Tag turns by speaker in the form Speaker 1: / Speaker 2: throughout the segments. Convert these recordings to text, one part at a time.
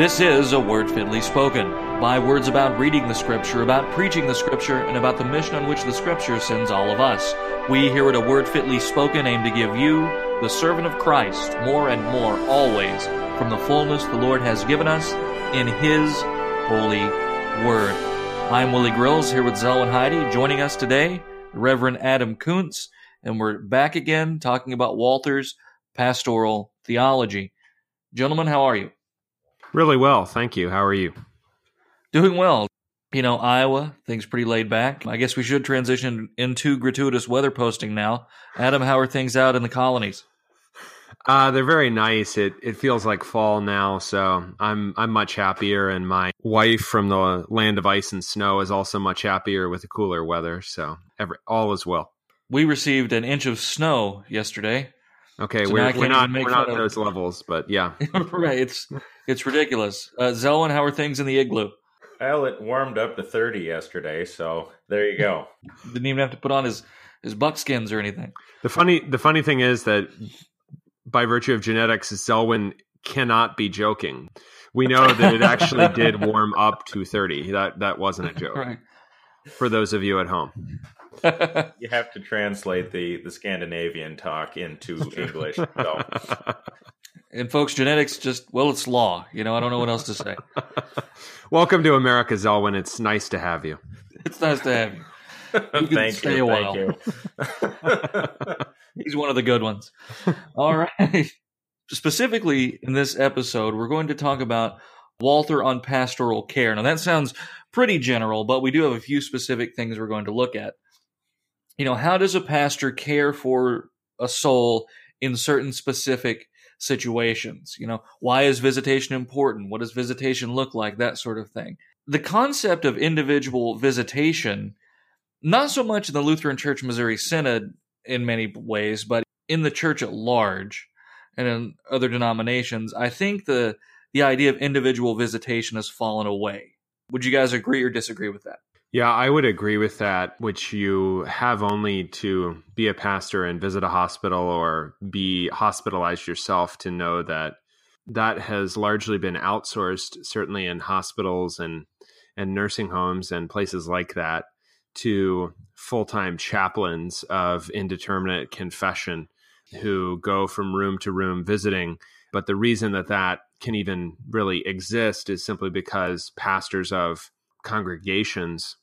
Speaker 1: This is a word fitly spoken. By words about reading the scripture, about preaching the scripture, and about the mission on which the scripture sends all of us. We here at a word fitly spoken aim to give you, the servant of Christ, more and more, always, from the fullness the Lord has given us in His holy word. I'm Willie Grills here with Zelwyn Heide. Joining us today, Reverend Adam Koontz, and we're back again talking about Walther's pastoral theology. Gentlemen, how are you?
Speaker 2: Really well, thank you. How are you?
Speaker 1: Doing well. You know, Iowa, things pretty laid back. I guess we should transition into gratuitous weather posting now. Adam, how are things out in the colonies?
Speaker 2: Uh, they're very nice. It it feels like fall now, so I'm I'm much happier, and my wife from the land of ice and snow is also much happier with the cooler weather. So every all is well.
Speaker 1: We received an inch of snow yesterday.
Speaker 2: Okay, so we're, we're not we're not at those levels, but yeah,
Speaker 1: right. It's it's ridiculous. Uh, Zelwyn, how are things in the igloo?
Speaker 3: Well, it warmed up to thirty yesterday, so there you go.
Speaker 1: Didn't even have to put on his his buckskins or anything.
Speaker 2: The funny the funny thing is that by virtue of genetics, Zelwyn cannot be joking. We know that it actually did warm up to thirty. That that wasn't a joke. Right. For those of you at home
Speaker 3: you have to translate the the Scandinavian talk into English. So.
Speaker 1: And folks, genetics just well, it's law. You know, I don't know what else to say.
Speaker 2: Welcome to America, Zelwyn. It's nice to have you.
Speaker 1: It's nice to have you. You can
Speaker 3: thank
Speaker 1: stay
Speaker 3: you,
Speaker 1: a while. He's one of the good ones. All right. Specifically, in this episode, we're going to talk about Walther on pastoral care. Now, that sounds pretty general, but we do have a few specific things we're going to look at you know, how does a pastor care for a soul in certain specific situations? You know, why is visitation important? What does visitation look like? That sort of thing. The concept of individual visitation, not so much in the Lutheran Church Missouri Synod in many ways, but in the church at large and in other denominations, I think the the idea of individual visitation has fallen away. Would you guys agree or disagree with that?
Speaker 2: Yeah, I would agree with that, which you have only to be a pastor and visit a hospital or be hospitalized yourself to know that that has largely been outsourced, certainly in hospitals and, and nursing homes and places like that, to full time chaplains of indeterminate confession who go from room to room visiting. But the reason that that can even really exist is simply because pastors of congregations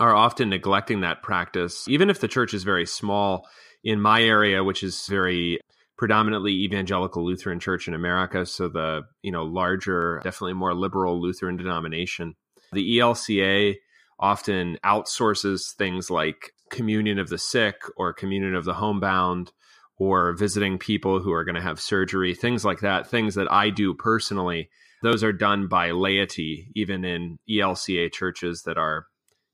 Speaker 2: are often neglecting that practice, even if the church is very small. In my area, which is very predominantly evangelical Lutheran church in America, so the you know larger, definitely more liberal Lutheran denomination, the ELCA often outsources things like communion of the sick or communion of the homebound or visiting people who are going to have surgery, things like that, things that I do personally. Those are done by laity, even in ELCA churches that are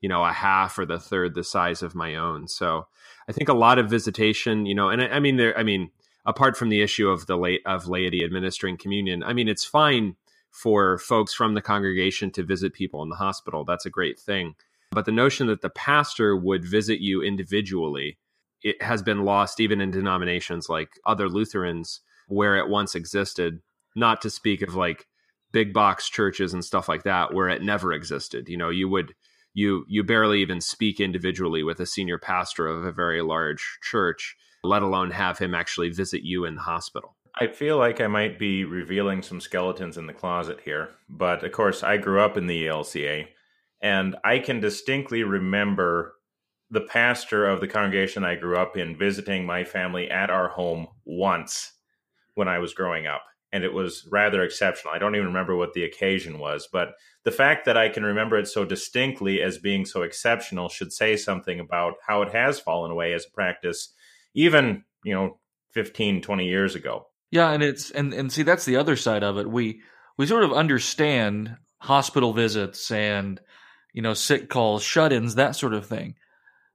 Speaker 2: you know a half or the third the size of my own. So i think a lot of visitation you know and i, I mean there i mean apart from the issue of the late of laity administering communion i mean it's fine for folks from the congregation to visit people in the hospital. That's a great thing. But the notion that the pastor would visit you individually it has been lost even in denominations like other lutherans where it once existed not to speak of like big box churches and stuff like that where it never existed. You know you would you you barely even speak individually with a senior pastor of a very large church, let alone have him actually visit you in the hospital.
Speaker 3: I feel like I might be revealing some skeletons in the closet here, but of course, I grew up in the ELCA, and I can distinctly remember the pastor of the congregation I grew up in visiting my family at our home once when I was growing up and it was rather exceptional. I don't even remember what the occasion was, but the fact that I can remember it so distinctly as being so exceptional should say something about how it has fallen away as a practice, even, you know, 15, 20 years ago.
Speaker 1: Yeah, and it's and and see that's the other side of it. We we sort of understand hospital visits and you know sick calls, shut-ins, that sort of thing.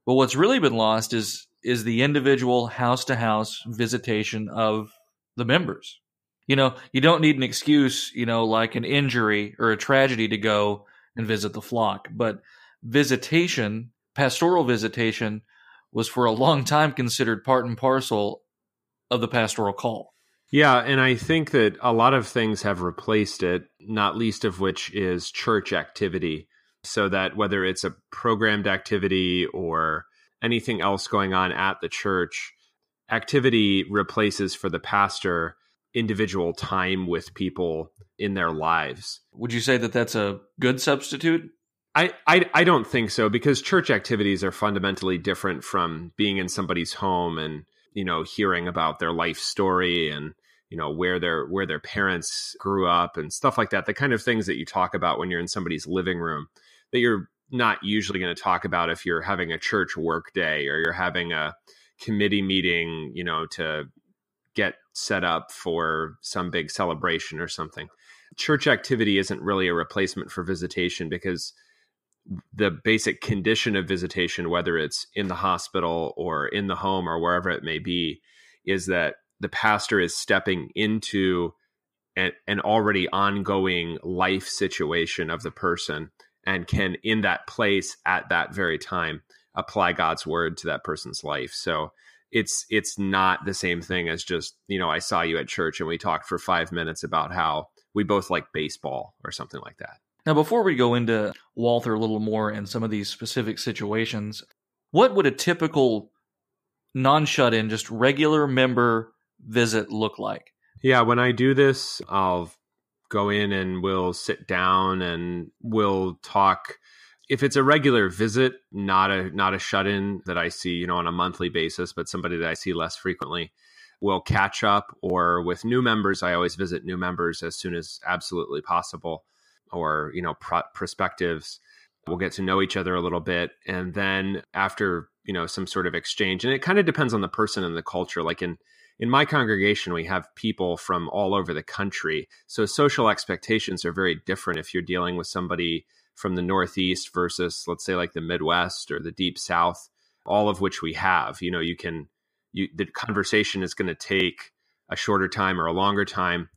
Speaker 1: But what's really been lost is is the individual house to house visitation of the members you know, you don't need an excuse, you know, like an injury or a tragedy to go and visit the flock. But visitation, pastoral visitation, was for a long time considered part and parcel of the pastoral call.
Speaker 2: Yeah, and I think that a lot of things have replaced it, not least of which is church activity. So that whether it's a programmed activity or anything else going on at the church, activity replaces for the pastor individual time with people in their lives.
Speaker 1: Would you say that that's a good substitute?
Speaker 2: I, I, I don't think so because church activities are fundamentally different from being in somebody's home and you know hearing about their life story and you know where their where their parents grew up and stuff like that the kind of things that you talk about when you're in somebody's living room that you're not usually going to talk about if you're having a church work day or you're having a committee meeting you know to get set up for some big celebration or something church activity isn't really a replacement for visitation because the basic condition of visitation whether it's in the hospital or in the home or wherever it may be is that the pastor is stepping into an, an already ongoing life situation of the person and can in that place at that very time apply God's word to that person's life. So it's it's not the same thing as just, you know, I saw you at church and we talked for 5 minutes about how we both like baseball or something like that.
Speaker 1: Now before we go into Walther a little more and some of these specific situations, what would a typical non-shut in just regular member visit look like?
Speaker 2: Yeah, when I do this, I'll go in and we'll sit down and we'll talk if it's a regular visit, not a not a shut in that I see, you know, on a monthly basis, but somebody that I see less frequently, we'll catch up or with new members, I always visit new members as soon as absolutely possible or, you know, perspectives. We'll get to know each other a little bit and then after, you know, some sort of exchange and it kind of depends on the person and the culture like in in my congregation, we have people from all over the country. So social expectations are very different if you're dealing with somebody from the Northeast versus, let's say, like the Midwest or the Deep South, all of which we have. You know, you can, you, the conversation is going to take a shorter time or a longer time.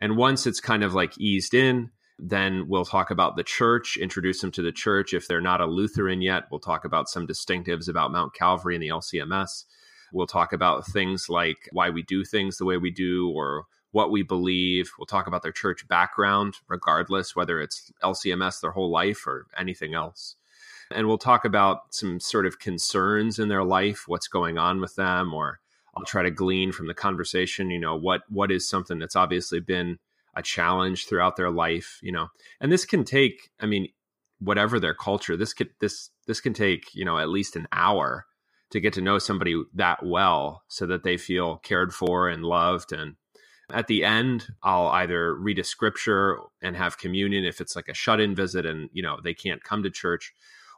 Speaker 2: And once it's kind of like eased in, then we'll talk about the church, introduce them to the church. If they're not a Lutheran yet, we'll talk about some distinctives about Mount Calvary and the LCMS. We'll talk about things like why we do things the way we do or what we believe. We'll talk about their church background, regardless, whether it's LCMS their whole life or anything else. And we'll talk about some sort of concerns in their life, what's going on with them, or I'll try to glean from the conversation, you know, what what is something that's obviously been a challenge throughout their life, you know. And this can take, I mean, whatever their culture, this could this this can take, you know, at least an hour to get to know somebody that well so that they feel cared for and loved and at the end i'll either read a scripture and have communion if it's like a shut-in visit and you know they can't come to church.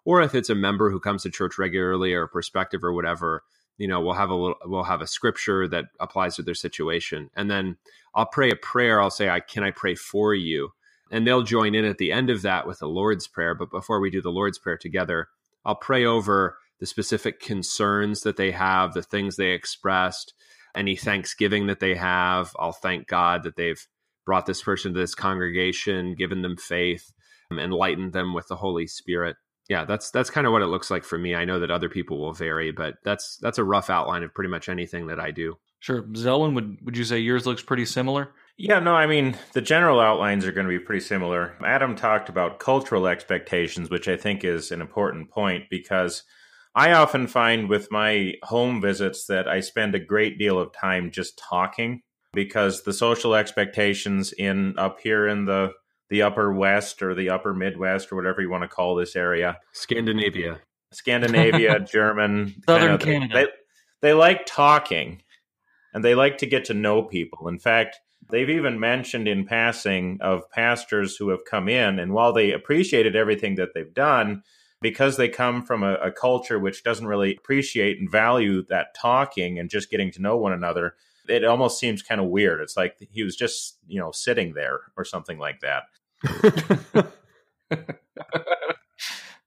Speaker 2: Or if it's a member who comes to church regularly or a perspective or whatever you know we'll have a little we'll have a scripture that applies to their situation. And then i'll pray a prayer. I'll say i can i pray for you? And they'll join in at the end of that with the lord's prayer. But before we do the lord's prayer together i'll pray over the specific concerns that they have, the things they expressed, any thanksgiving that they have. I'll thank God that they've brought this person to this congregation, given them faith, um, enlightened them with the Holy Spirit. Yeah, that's that's kind of what it looks like for me. I know that other people will vary, but that's that's a rough outline of pretty much anything that I do.
Speaker 1: Sure, Zelwyn, would would you say yours looks pretty similar?
Speaker 3: Yeah, no, I mean, the general outlines are going to be pretty similar. Adam talked about cultural expectations, which I think is an important point because I often find with my home visits that I spend a great deal of time just talking because the social expectations in up here in the the upper west or the upper midwest or whatever you want to call this area.
Speaker 2: Scandinavia.
Speaker 3: Scandinavia german
Speaker 1: southern canada.
Speaker 3: They, they like talking and they like to get to know people. In fact they've even mentioned in passing of pastors who have come in and while they appreciated everything that they've done because they come from a, a, culture which doesn't really appreciate and value that talking and just getting to know one another, it almost seems kind of weird. It's like he was just, you know, sitting there or something like that.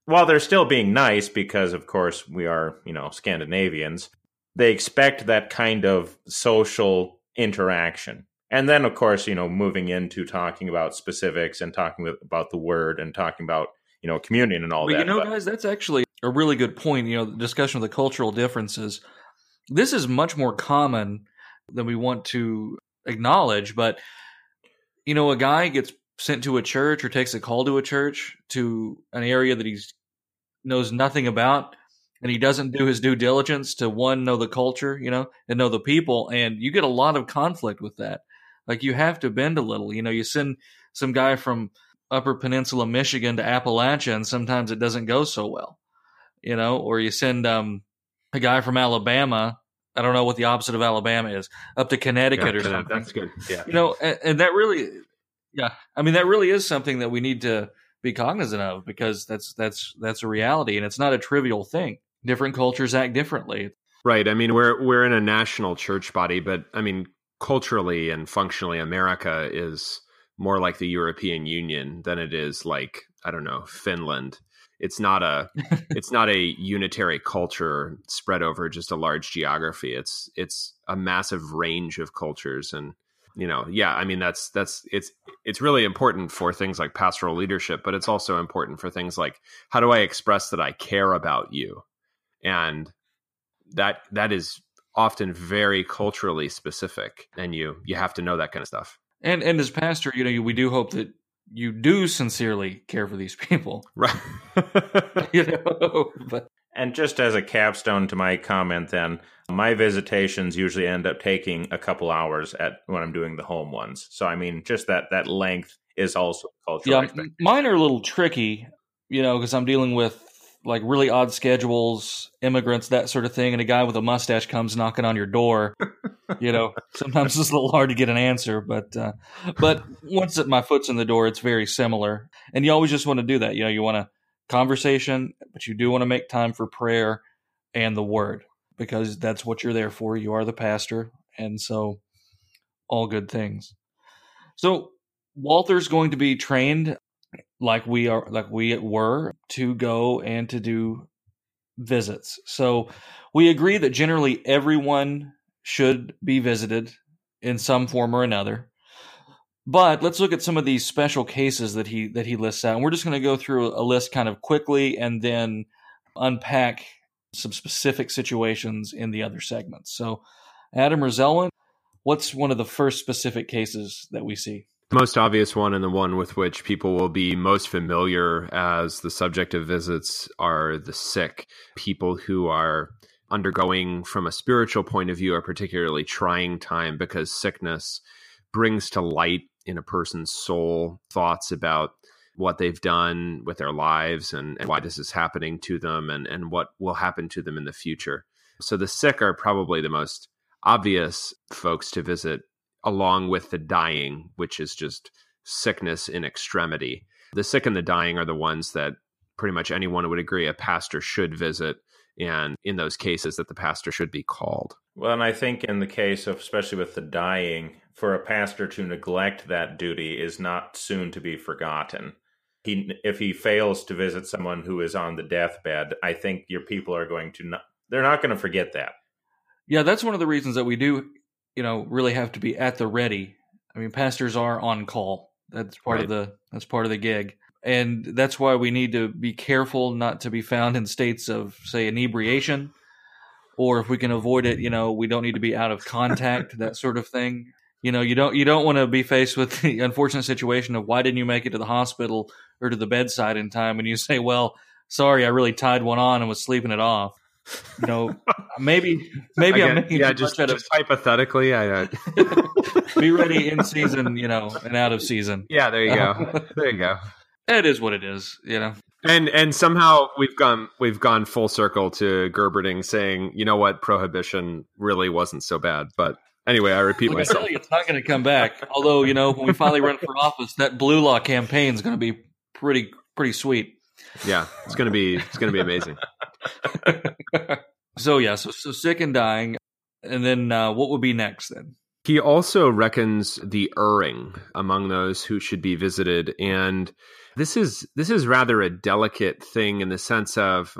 Speaker 3: While they're still being nice, because of course we are, you know, Scandinavians, they expect that kind of social interaction. And then, of course, you know, moving into talking about specifics and talking about the word and talking about you know communion and all that.
Speaker 1: You know, but. guys, that's actually a really good point. You know, the discussion of the cultural differences. This is much more common than we want to acknowledge. But you know, a guy gets sent to a church or takes a call to a church to an area that he knows nothing about and he doesn't do his due diligence to one know the culture you know and know the people and you get a lot of conflict with that like you have to bend a little you know you send some guy from upper peninsula michigan to appalachia and sometimes it doesn't go so well you know or you send um, a guy from alabama i don't know what the opposite of alabama is up to connecticut
Speaker 2: Yeah,
Speaker 1: or something
Speaker 2: That's good. Yeah.
Speaker 1: you know and, and that really yeah i mean that really is something that we need to be cognizant of because that's that's that's a reality and it's not a trivial thing different cultures act differently
Speaker 2: Right. I mean, we're we're in a national church body, but I mean, culturally and functionally, America is more like the European Union than it is like I don't know Finland. It's not a it's not a unitary culture spread over just a large geography. It's it's a massive range of cultures and you know yeah i mean that's that's it's it's really important for things like pastoral leadership but it's also important for things like how do i express that i care about you and that that is often very culturally specific and you you have to know that kind of stuff
Speaker 1: and and as pastor you know we do hope that you do sincerely care for these people
Speaker 2: right
Speaker 1: you know but
Speaker 3: And just as a capstone to my comment, then my visitations usually end up taking a couple hours at when I'm doing the home ones. So I mean, just that that length is also cultural.
Speaker 1: yeah mine are a little tricky you know because i'm dealing with like really odd schedules immigrants that sort of thing and a guy with a mustache comes knocking on your door. You know sometimes it's a little hard to get an answer but uh, but once my foot's in the door it's very similar. And you always just want to do that. You know you want a conversation but you do want to make time for prayer and the word because that's what you're there for. You are the pastor and so all good things. So walther's going to be trained like we are like we were to go and to do visits. So we agree that generally everyone should be visited in some form or another. But let's look at some of these special cases that he that he lists out. And we're just going to go through a list kind of quickly and then unpack some specific situations in the other segments. So adam or zelwyn what's one of the first specific cases that we see
Speaker 2: most obvious one and the one with which people will be most familiar as the subject of visits are the sick people who are undergoing from a spiritual point of view a particularly trying time because sickness brings to light in a person's soul thoughts about what they've done with their lives and, and why this is happening to them and, and what will happen to them in the future. So the sick are probably the most obvious folks to visit, along with the dying, which is just sickness in extremity. The sick and the dying are the ones that pretty much anyone would agree a pastor should visit. And in those cases, that the pastor should be called.
Speaker 3: Well, and I think in the case of, especially with the dying, for a pastor to neglect that duty is not soon to be forgotten. He, if he fails to visit someone who is on the deathbed, I think your people are going to not, they're not going to forget that.
Speaker 1: Yeah, that's one of the reasons that we do, you know, really have to be at the ready. I mean, pastors are on call. That's part of the that's part of the gig. And that's why we need to be careful not to be found in states of say inebriation or if we can avoid it, you know, we don't need to be out of contact, that sort of thing. You know, you don't you don't want to be faced with the unfortunate situation of why didn't you make it to the hospital or to the bedside in time and you say, "Well, sorry, I really tied one on and was sleeping it off." You know, maybe maybe I'm making
Speaker 2: yeah, just,
Speaker 1: out of
Speaker 2: hypothetically, I, uh,
Speaker 1: be ready in season, you know, and out of season.
Speaker 2: yeah, there you go, there you go.
Speaker 1: It is what it is, you know.
Speaker 2: And and somehow we've gone we've gone full circle to Gerberding saying, you know what, prohibition really wasn't so bad. But anyway, I repeat
Speaker 1: I
Speaker 2: myself.
Speaker 1: it's not going to come back. Although, you know, when we finally run for office, that blue law campaign is going to be pretty pretty sweet.
Speaker 2: Yeah, it's gonna be it's gonna be amazing.
Speaker 1: so yeah, so so sick and dying, and then uh, what would be next then?
Speaker 2: He also reckons the erring among those who should be visited, and this is this is rather a delicate thing in the sense of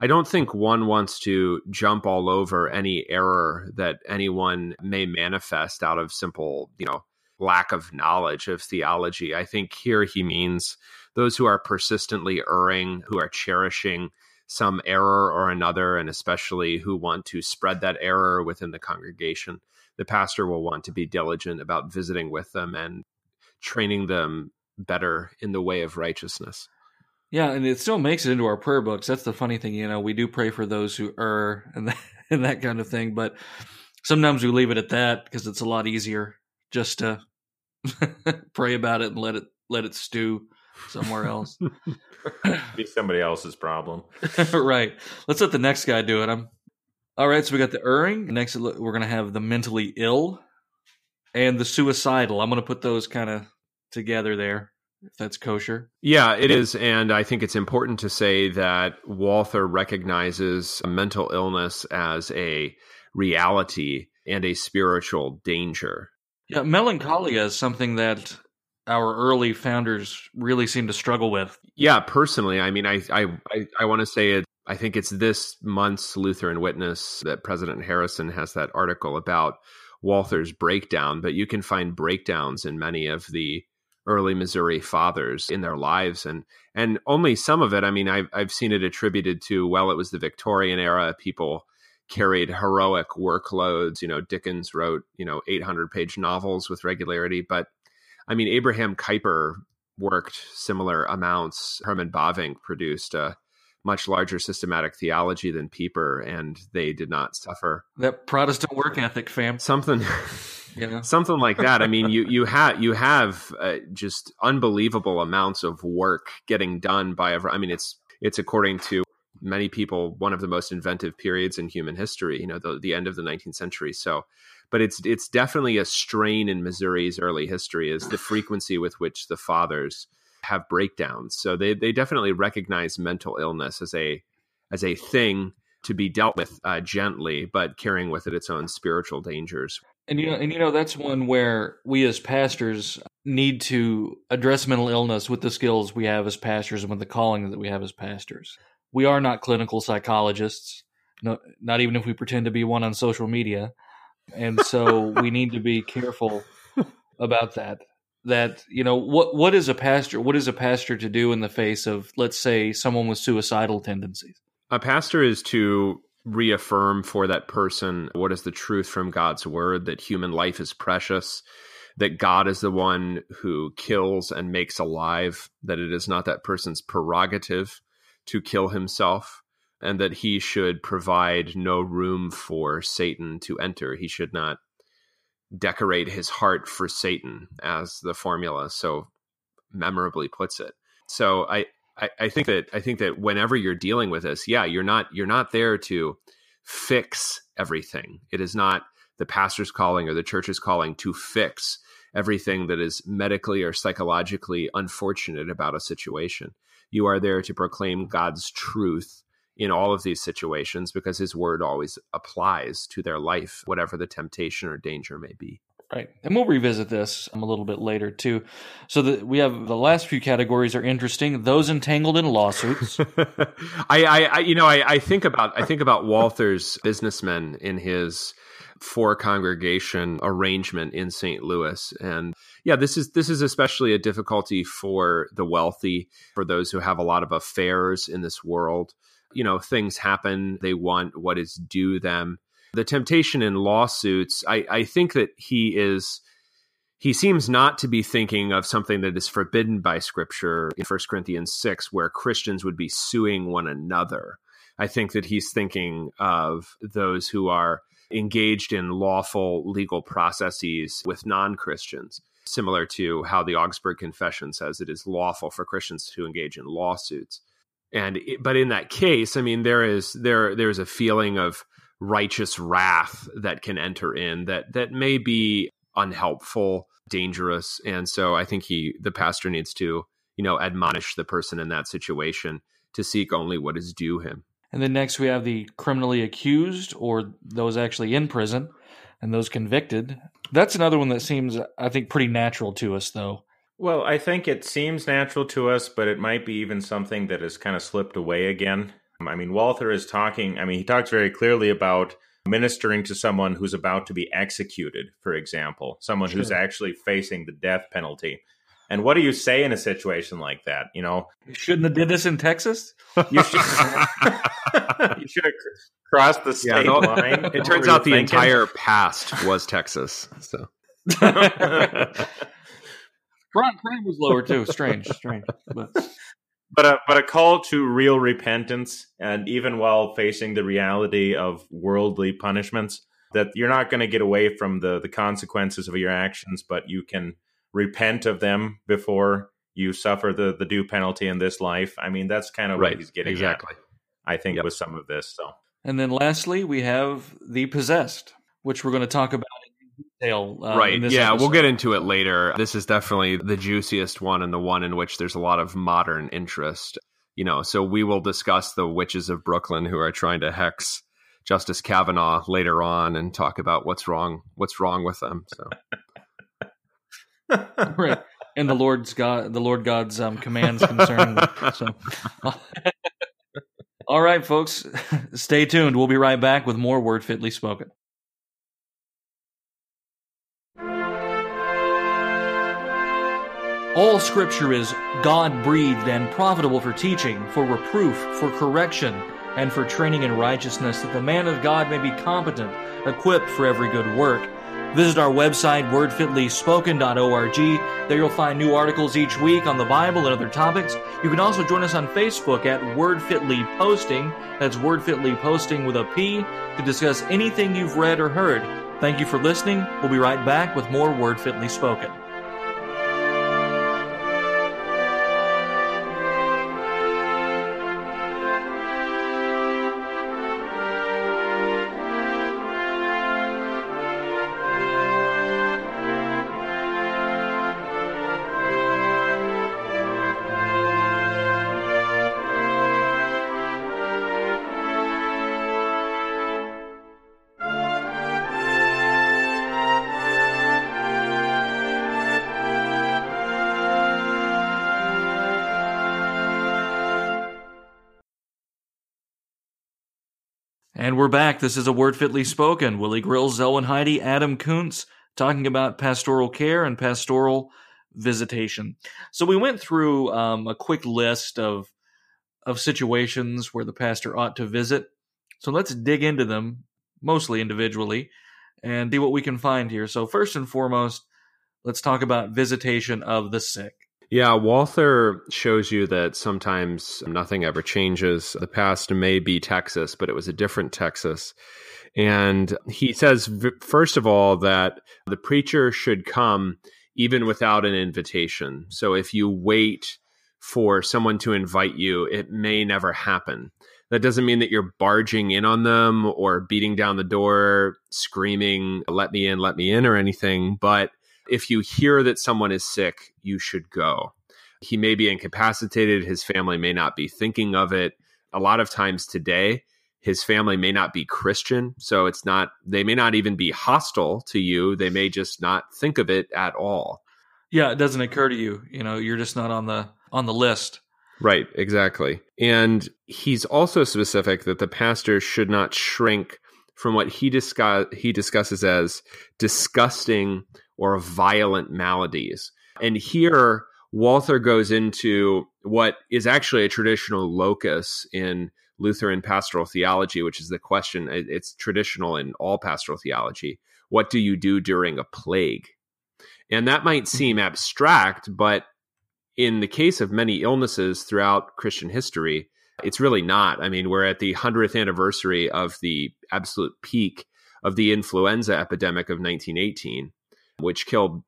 Speaker 2: I don't think one wants to jump all over any error that anyone may manifest out of simple, you know, lack of knowledge of theology. I think here he means those who are persistently erring, who are cherishing some error or another, and especially who want to spread that error within the congregation, the pastor will want to be diligent about visiting with them and training them better in the way of righteousness.
Speaker 1: Yeah, and it still makes it into our prayer books. That's the funny thing, you know. We do pray for those who err and that, and that kind of thing, but sometimes we leave it at that because it's a lot easier just to pray about it and let it let it stew somewhere else.
Speaker 3: Be somebody else's problem.
Speaker 1: right. Let's let the next guy do it. I'm all right. So we got the erring. Next, we're going to have the mentally ill and the suicidal. I'm going to put those kind of together there. If that's kosher.
Speaker 2: Yeah, it is. And I think it's important to say that Walther recognizes mental illness as a reality and a spiritual danger.
Speaker 1: Yeah, melancholia is something that our early founders really seem to struggle with.
Speaker 2: Yeah, personally, I mean, I I I, I want to say it. I think it's this month's Lutheran Witness that President Harrison has that article about Walther's breakdown, but you can find breakdowns in many of the early Missouri fathers in their lives, and and only some of it. I mean, I've I've seen it attributed to well, it was the Victorian era. People carried heroic workloads. You know, Dickens wrote you know 800 page novels with regularity, but I mean, Abraham Kuyper worked similar amounts. Herman Bavinck produced a much larger systematic theology than Pieper, and they did not suffer
Speaker 1: that Protestant work ethic, fam.
Speaker 2: Something, something like that. I mean, you you have you have uh, just unbelievable amounts of work getting done by. I mean, it's it's according to many people one of the most inventive periods in human history. You know, the the end of the 19th century. So but it's it's definitely a strain in Missouri's early history is the frequency with which the fathers have breakdowns. So they they definitely recognize mental illness as a as a thing to be dealt with uh, gently, but carrying with it its own spiritual dangers.
Speaker 1: And you know, and you know that's one where we as pastors need to address mental illness with the skills we have as pastors and with the calling that we have as pastors. We are not clinical psychologists, no, not even if we pretend to be one on social media and so we need to be careful about that that you know what what is a pastor what is a pastor to do in the face of let's say someone with suicidal tendencies?
Speaker 2: A pastor is to reaffirm for that person what is the truth from God's word that human life is precious that God is the one who kills and makes alive that it is not that person's prerogative to kill himself and that he should provide no room for Satan to enter. He should not decorate his heart for Satan, as the formula so memorably puts it. So I, I, I think that I think that whenever you're dealing with this, yeah, you're not you're not there to fix everything. It is not the pastor's calling or the church's calling to fix everything that is medically or psychologically unfortunate about a situation. You are there to proclaim God's truth in all of these situations because his word always applies to their life, whatever the temptation or danger may be.
Speaker 1: Right. And we'll revisit this um, a little bit later too. So that we have the last few categories are interesting. Those entangled in lawsuits.
Speaker 2: I, I, I, you know, I, I think about I think about Walther's businessmen in his four congregation arrangement in St. Louis. And yeah, this is this is especially a difficulty for the wealthy, for those who have a lot of affairs in this world you know, things happen. They want what is due them. The temptation in lawsuits, I, I think that he is he seems not to be thinking of something that is forbidden by scripture in 1 Corinthians 6, where Christians would be suing one another. I think that he's thinking of those who are engaged in lawful legal processes with non Christians, similar to how the Augsburg Confession says it is lawful for Christians to engage in lawsuits and but in that case i mean there is there there's a feeling of righteous wrath that can enter in that that may be unhelpful dangerous. And so i think he the pastor needs to you know admonish the person in that situation to seek only what is due him.
Speaker 1: And then next we have the criminally accused or those actually in prison and those convicted. That's another one that seems i think pretty natural to us though
Speaker 3: well, I think it seems natural to us, but it might be even something that has kind of slipped away again. I mean, Walther is talking, I mean, he talks very clearly about ministering to someone who's about to be executed, for example, someone sure. who's actually facing the death penalty. And what do you say in a situation like that? You know,
Speaker 1: you shouldn't have did this in Texas.
Speaker 3: You should, you should have crossed the state
Speaker 2: Yeah, no,
Speaker 3: line.
Speaker 2: It turns out the
Speaker 3: thinking?
Speaker 2: entire past was Texas. So
Speaker 1: crime, crime was lower too. Strange, strange. But
Speaker 3: but a but a call to real repentance, and even while facing the reality of worldly punishments, that you're not going to get away from the the consequences of your actions, but you can repent of them before you suffer the the due penalty in this life. I mean, that's kind of
Speaker 2: right,
Speaker 3: what he's getting
Speaker 2: exactly.
Speaker 3: at, I think
Speaker 2: Yep.
Speaker 3: with some of this. So
Speaker 1: and then lastly, we have the possessed, which we're going to talk about in detail. Uh,
Speaker 2: right.
Speaker 1: in this
Speaker 2: Yeah, we'll get into it later. This is definitely the juiciest one and the one in which there's a lot of modern interest. You know, so we will discuss the witches of Brooklyn who are trying to hex Justice Kavanaugh later on and talk about what's wrong what's wrong with them. So
Speaker 1: right. And the Lord's God, the Lord God's um, commands concerning them. So, all right, folks, stay tuned. We'll be right back with more word fitly spoken. All scripture is God breathed and profitable for teaching, for reproof, for correction, and for training in righteousness, that the man of God may be competent, equipped for every good work. Visit our website, wordfitlyspoken.org. There you'll find new articles each week on the Bible and other topics. You can also join us on Facebook at Wordfitly Posting. That's Wordfitly Posting with a P to discuss anything you've read or heard. Thank you for listening. We'll be right back with more Word Fitly Spoken. And we're back. This is a word fitly spoken. Willie Grills, Zelwyn Heide, Adam Koontz talking about pastoral care and pastoral visitation. So we went through um, a quick list of of situations where the pastor ought to visit. So let's dig into them, mostly individually, and see what we can find here. So first and foremost, let's talk about visitation of the sick.
Speaker 2: Yeah, Walther shows you that sometimes nothing ever changes. The past may be Texas, but it was a different Texas. And he says, first of all, that the preacher should come even without an invitation. So if you wait for someone to invite you, it may never happen. That doesn't mean that you're barging in on them or beating down the door, screaming, let me in, let me in, or anything. But if you hear that someone is sick, you should go. He may be incapacitated. His family may not be thinking of it. A lot of times today, his family may not be Christian. So it's not, they may not even be hostile to you. They may just not think of it at all.
Speaker 1: Yeah, it doesn't occur to you. You know, you're just not on the on the list.
Speaker 2: Right, exactly. And he's also specific that the pastor should not shrink from what he discuss he discusses as disgusting or violent maladies. And here Walther goes into what is actually a traditional locus in Lutheran pastoral theology, which is the question it's traditional in all pastoral theology. What do you do during a plague? And that might mm-hmm. seem abstract, but in the case of many illnesses throughout Christian history, it's really not. I mean, we're at the 100th anniversary of the absolute peak of the influenza epidemic of 1918, which killed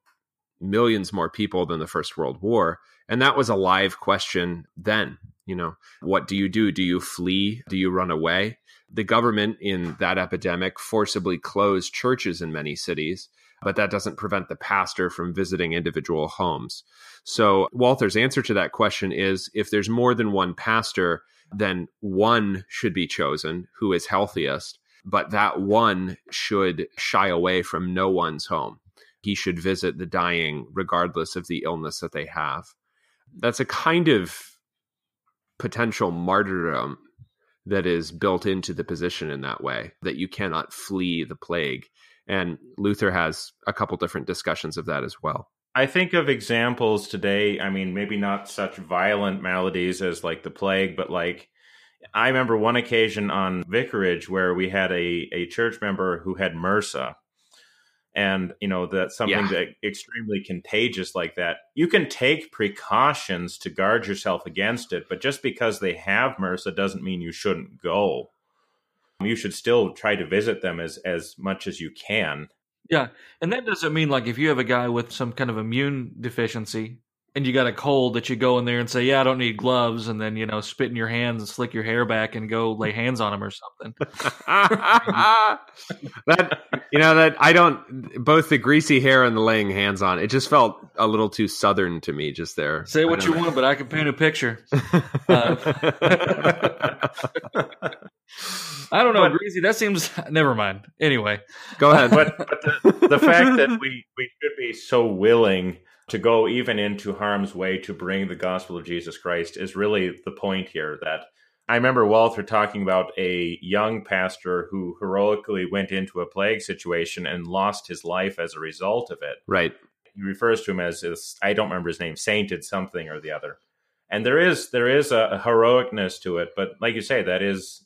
Speaker 2: millions more people than the First World War. And that was a live question then. You know, what do you do? Do you flee? Do you run away? The government in that epidemic forcibly closed churches in many cities, but that doesn't prevent the pastor from visiting individual homes. So, Walther's answer to that question is if there's more than one pastor, then one should be chosen who is healthiest, but that one should shy away from no one's home. He should visit the dying regardless of the illness that they have. That's a kind of potential martyrdom that is built into the position in that way that you cannot flee the plague. And Luther has a couple different discussions of that as well.
Speaker 3: I think of examples today. I mean, maybe not such violent maladies as like the plague, but like I remember one occasion on vicarage where we had a, a church member who had MRSA. And, you know, that's something
Speaker 2: Yeah.
Speaker 3: that extremely contagious like that. You can take precautions to guard yourself against it, but just because they have MRSA doesn't mean you shouldn't go. You should still try to visit them as, as much as you can.
Speaker 1: Yeah, and that doesn't mean like if you have a guy with some kind of immune deficiency and you got a cold that you go in there and say, "Yeah, I don't need gloves," and then you know spit in your hands and slick your hair back and go lay hands on him or something.
Speaker 2: that you know that I don't both the greasy hair and the laying hands on. It just felt a little too southern to me just there.
Speaker 1: Say what you
Speaker 2: don't
Speaker 1: want, but I can paint a picture.
Speaker 2: know.
Speaker 1: I don't know,
Speaker 3: But-
Speaker 1: greasy. That seems. Never mind. Anyway,
Speaker 2: Go ahead.
Speaker 3: but, but the, the fact that we, we should be so willing to go even into harm's way to bring the gospel of Jesus Christ is really the point here. That I remember Walther talking about a young pastor who heroically went into a plague situation and lost his life as a result of it.
Speaker 2: right.
Speaker 3: He refers to him as this, I don't remember his name, sainted something or the other. And there is there is a, a heroicness to it, but like you say, that is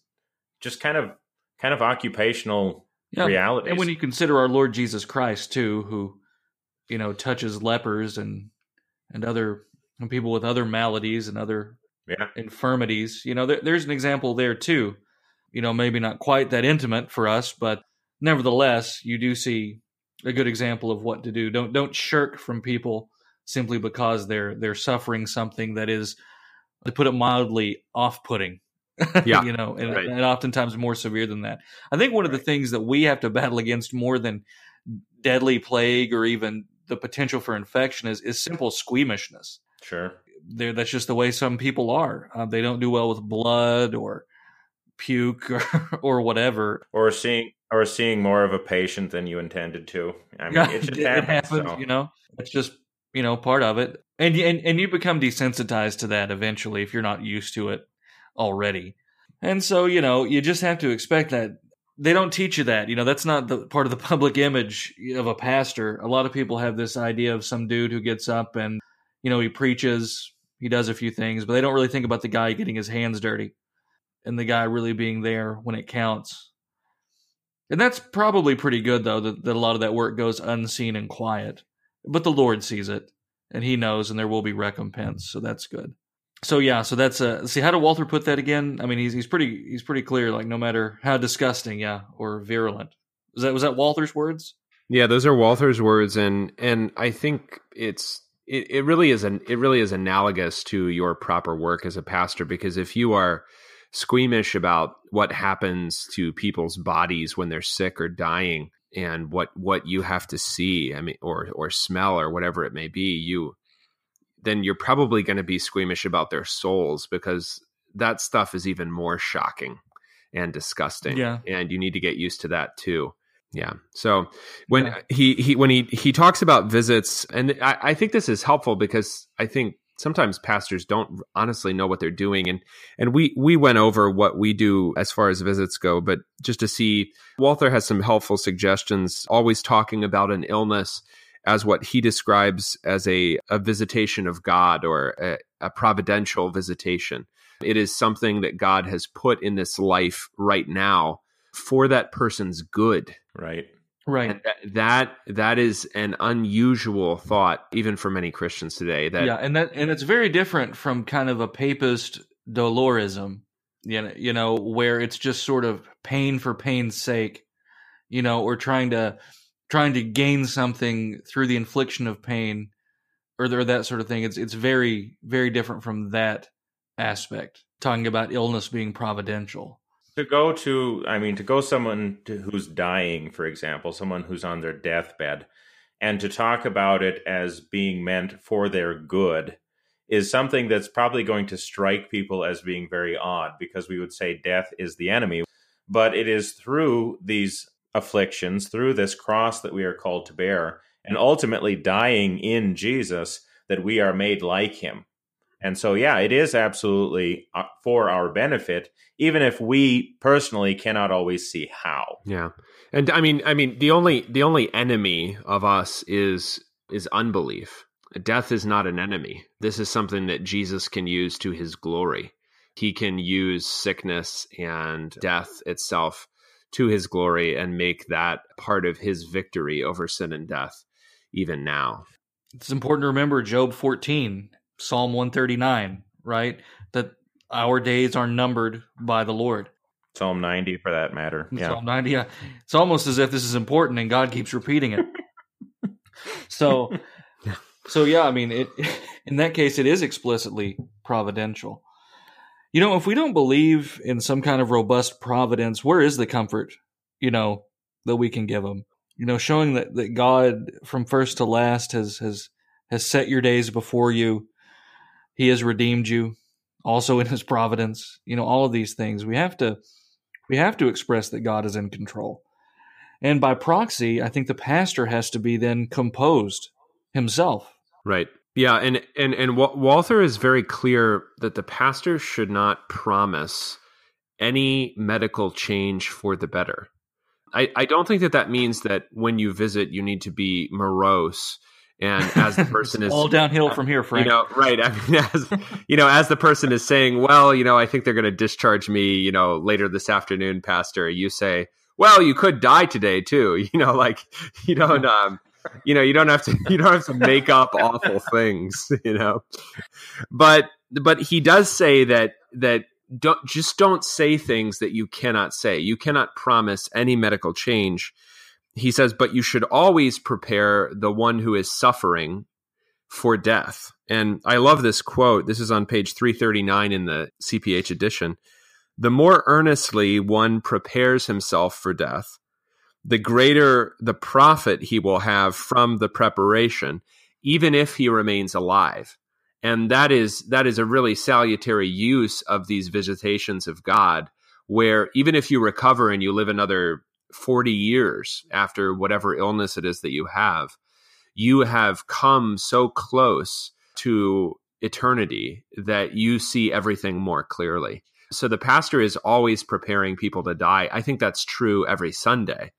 Speaker 3: just kind of kind of occupational
Speaker 1: yeah.
Speaker 3: realities.
Speaker 1: And when you consider our Lord Jesus Christ too, who you know touches lepers and and other and people with other maladies and other
Speaker 3: yeah.
Speaker 1: infirmities, you know, there, there's an example there too. You know, maybe not quite that intimate for us, but nevertheless, you do see a good example of what to do. Don't don't shirk from people simply because they're they're suffering something that is, to put it mildly, off-putting.
Speaker 2: Yeah,
Speaker 1: you know, and,
Speaker 2: right.
Speaker 1: and oftentimes more severe than that. I think one of the things that we have to battle against more than deadly plague or even the potential for infection is is simple squeamishness
Speaker 3: Sure.
Speaker 1: there that's just the way some people are uh, they don't do well with blood or puke or, or whatever
Speaker 3: or seeing or seeing more of a patient than you intended to. I mean, it just happens. so.
Speaker 1: you know it's just you know part of it and, and and you become desensitized to that eventually if you're not used to it already and so you know you just have to expect that they don't teach you that you know that's not the part of the public image of a pastor. A lot of people have this idea of some dude who gets up and you know he preaches he does a few things but they don't really think about the guy getting his hands dirty and the guy really being there when it counts. And that's probably pretty good though that, that a lot of that work goes unseen and quiet but the lord sees it and he knows and there will be recompense so that's good so yeah so that's uh see how did walther put that again? I mean he's he's pretty he's pretty clear like no matter how disgusting yeah or virulent. Was that was that walther's words?
Speaker 2: Yeah, those are Walther's words, and and I think it's it, it really is an it really is analogous to your proper work as a pastor because if you are squeamish about what happens to people's bodies when they're sick or dying and what what you have to see, I mean, or or smell or whatever it may be, you then you're probably going to be squeamish about their souls because that stuff is even more shocking and disgusting.
Speaker 1: Yeah.
Speaker 2: and you need to get used to that too. Yeah. So when
Speaker 1: Yeah.
Speaker 2: he he when he he talks about visits, and I, I think this is helpful because I think sometimes pastors don't honestly know what they're doing, and and we we went over what we do as far as visits go, but just to see, Walther has some helpful suggestions. Always talking about an illness as what he describes as a a visitation of God or a, a providential visitation. It is something that God has put in this life right now for that person's good
Speaker 3: Right.
Speaker 1: right
Speaker 2: and that, that that is an unusual thought even for many christians today that
Speaker 1: yeah, and that and it's very different from kind of a papist dolorism, you know, you know, where it's just sort of pain for pain's sake, you know, or trying to trying to gain something through the infliction of pain, or, or that sort of thing. It's it's very very different from that aspect. Talking about illness being providential.
Speaker 3: To go to, I mean, to go someone to, who's dying, for example, someone who's on their deathbed, and to talk about it as being meant for their good is something that's probably going to strike people as being very odd because we would say death is the enemy. But it is through these afflictions, through this cross that we are called to bear, and ultimately dying in Jesus that we are made like him. And so, yeah, it is absolutely uh, for our benefit, even if we personally cannot always see how.
Speaker 2: yeah and i mean i mean the only the only enemy of us is is unbelief. Death is not an enemy. This is something that Jesus can use to his glory. He can use sickness and death itself to his glory and make that part of his victory over sin and death even now.
Speaker 1: It's important to remember Job 14, Psalm 139, right? That our days are numbered by the Lord.
Speaker 3: Psalm 90 for that matter.
Speaker 1: Yeah. Psalm 90. Yeah. It's almost as if this is important and God keeps repeating it. so so yeah, I mean it in that case it is explicitly providential. You know, if we don't believe in some kind of robust providence, where is the comfort, you know, that we can give them? You know, showing that, that God from first to last has has has set your days before you. He has redeemed you also in his providence. You know, all of these things. We have to we have to express that God is in control. And by proxy, I think the pastor has to be then composed himself.
Speaker 2: Right. Yeah, and and and Walther is very clear that the pastor should not promise any medical change for the better. I, I don't think that that means that when you visit you need to be morose and as the person is
Speaker 1: all downhill from here, Frank.
Speaker 2: You know, right? I mean, as you know, as the person is saying, "Well, you know, I think they're going to discharge me," you know, later this afternoon, Pastor. You say, "Well, you could die today too." You know, like you don't. Um, you know you don't have to you don't have to make up awful things you know? But but he does say that that don't just don't say things that you cannot say. You cannot promise any medical change. He says but you should always prepare the one who is suffering for death. And i love this quote. This is on page 339 in the cph edition. The more earnestly one prepares himself for death the greater the profit he will have from the preparation, even if he remains alive. And that is that is a really salutary use of these visitations of God, where even if you recover and you live another 40 years after whatever illness it is that you have, you have come so close to eternity that you see everything more clearly. So the pastor is always preparing people to die. I think that's true every Sunday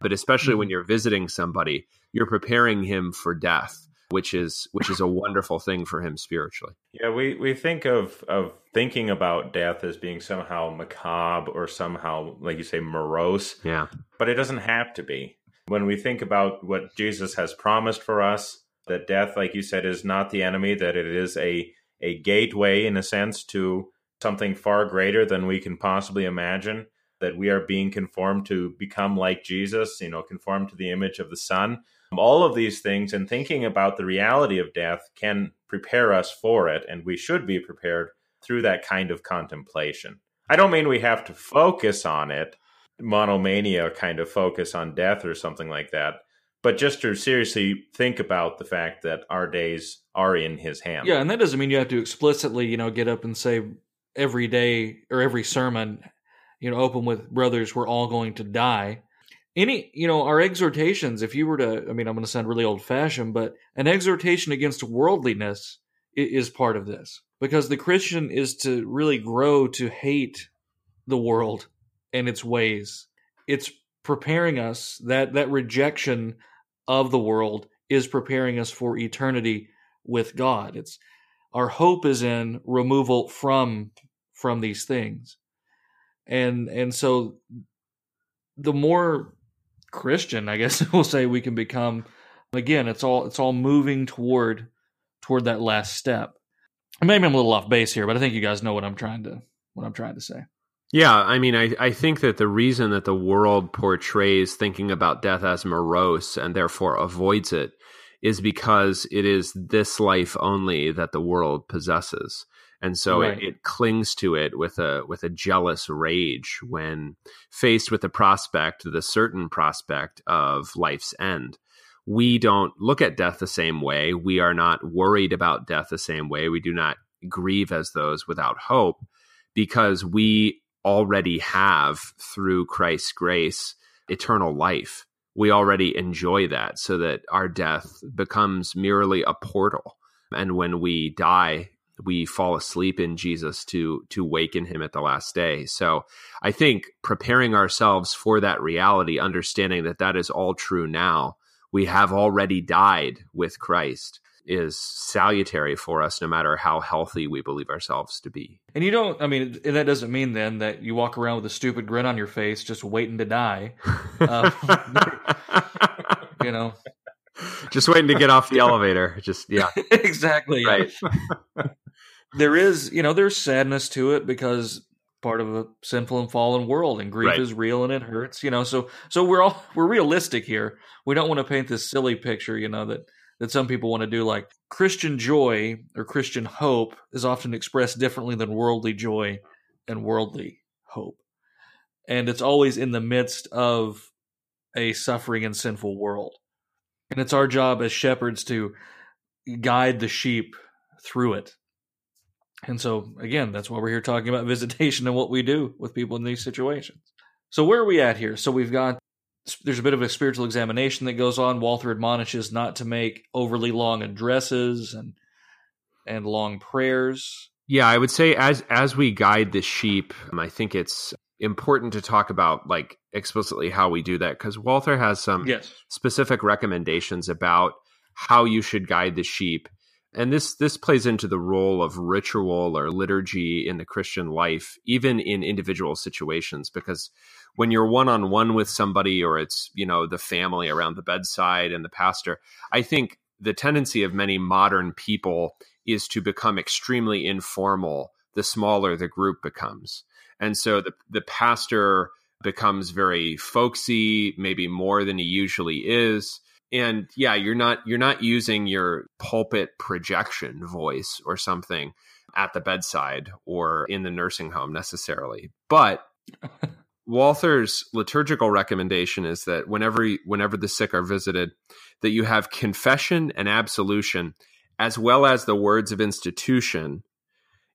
Speaker 2: but especially mm-hmm. when you're visiting somebody, you're preparing him for death which is which is a wonderful thing for him spiritually.
Speaker 3: Yeah, we we think of of thinking about death as being somehow macabre or somehow like you say morose.
Speaker 2: Yeah.
Speaker 3: But it doesn't have to be. When we think about what Jesus has promised for us, that death like you said is not the enemy, that it is a a gateway in a sense to something far greater than we can possibly imagine that we are being conformed to become like Jesus, you know, conformed to the image of the Son. All of these things and thinking about the reality of death can prepare us for it, and we should be prepared through that kind of contemplation. I don't mean we have to focus on it, monomania kind of focus on death or something like that, but just to seriously think about the fact that our days are in his hands.
Speaker 1: Yeah, and that doesn't mean you have to explicitly, you know, get up and say every day or every sermon you know, open with brothers, we're all going to die. Any, you know, our exhortations, if you were to, I mean, I'm going to sound really old fashioned, but an exhortation against worldliness is part of this because the Christian is to really grow to hate the world and its ways. It's preparing us that that rejection of the world is preparing us for eternity with God. It's our hope is in removal from from these things and and so the more Christian, I guess we'll say we can become. Again, it's all it's all moving toward toward that last step. Maybe I'm a little off base here, but I think you guys know what I'm trying to what I'm trying to say.
Speaker 2: Yeah, I mean, I, I think that the reason that the world portrays thinking about death as morose and therefore avoids it is because it is this life only that the world possesses and so right. it, it, clings to it with a with a jealous rage when faced with the prospect the certain prospect of life's end. We don't look at death the same way. We are not worried about death the same way. We do not grieve as those without hope because we already have through Christ's grace eternal life. We already enjoy that so that our death becomes merely a portal. And when we die we fall asleep in Jesus to to waken him at the last day. So I think preparing ourselves for that reality, understanding that that is all true now, we have already died with Christ is salutary for us no matter how healthy we believe ourselves to be.
Speaker 1: And you don't, I mean, and that doesn't mean then that you walk around with a stupid grin on your face just waiting to die. Uh, you know,
Speaker 2: just waiting to get off the elevator. Just, yeah.
Speaker 1: exactly.
Speaker 2: Right.
Speaker 1: there is, you know, there's sadness to it because part of a sinful and fallen world and grief
Speaker 2: Right.
Speaker 1: is real and it hurts you know? So so we're all we're realistic here. We don't want to paint this silly picture you know that that some people want to do like christian joy or christian hope is often expressed differently than worldly joy and worldly hope. And it's always in the midst of a suffering and sinful world. And it's our job as shepherds to guide the sheep through it and so, again, that's why we're here talking about visitation and what we do with people in these situations. So, where are we at here? So, we've got there's a bit of a spiritual examination that goes on. Walther admonishes not to make overly long addresses and and long prayers.
Speaker 2: Yeah, I would say as as we guide the sheep, um, I think it's important to talk about like explicitly how we do that because Walther has some
Speaker 1: Yes.
Speaker 2: specific recommendations about how you should guide the sheep. And this this plays into the role of ritual or liturgy in the Christian life, even in individual situations, because when you're one on one with somebody or it's, you know, the family around the bedside and the pastor, I think the tendency of many modern people is to become extremely informal the smaller the group becomes. And so the the pastor becomes very folksy, maybe more than he usually is. And yeah, you're not you're not using your pulpit projection voice or something at the bedside or in the nursing home necessarily. But Walther's liturgical recommendation is that whenever whenever the sick are visited, that you have confession and absolution as well as the words of institution,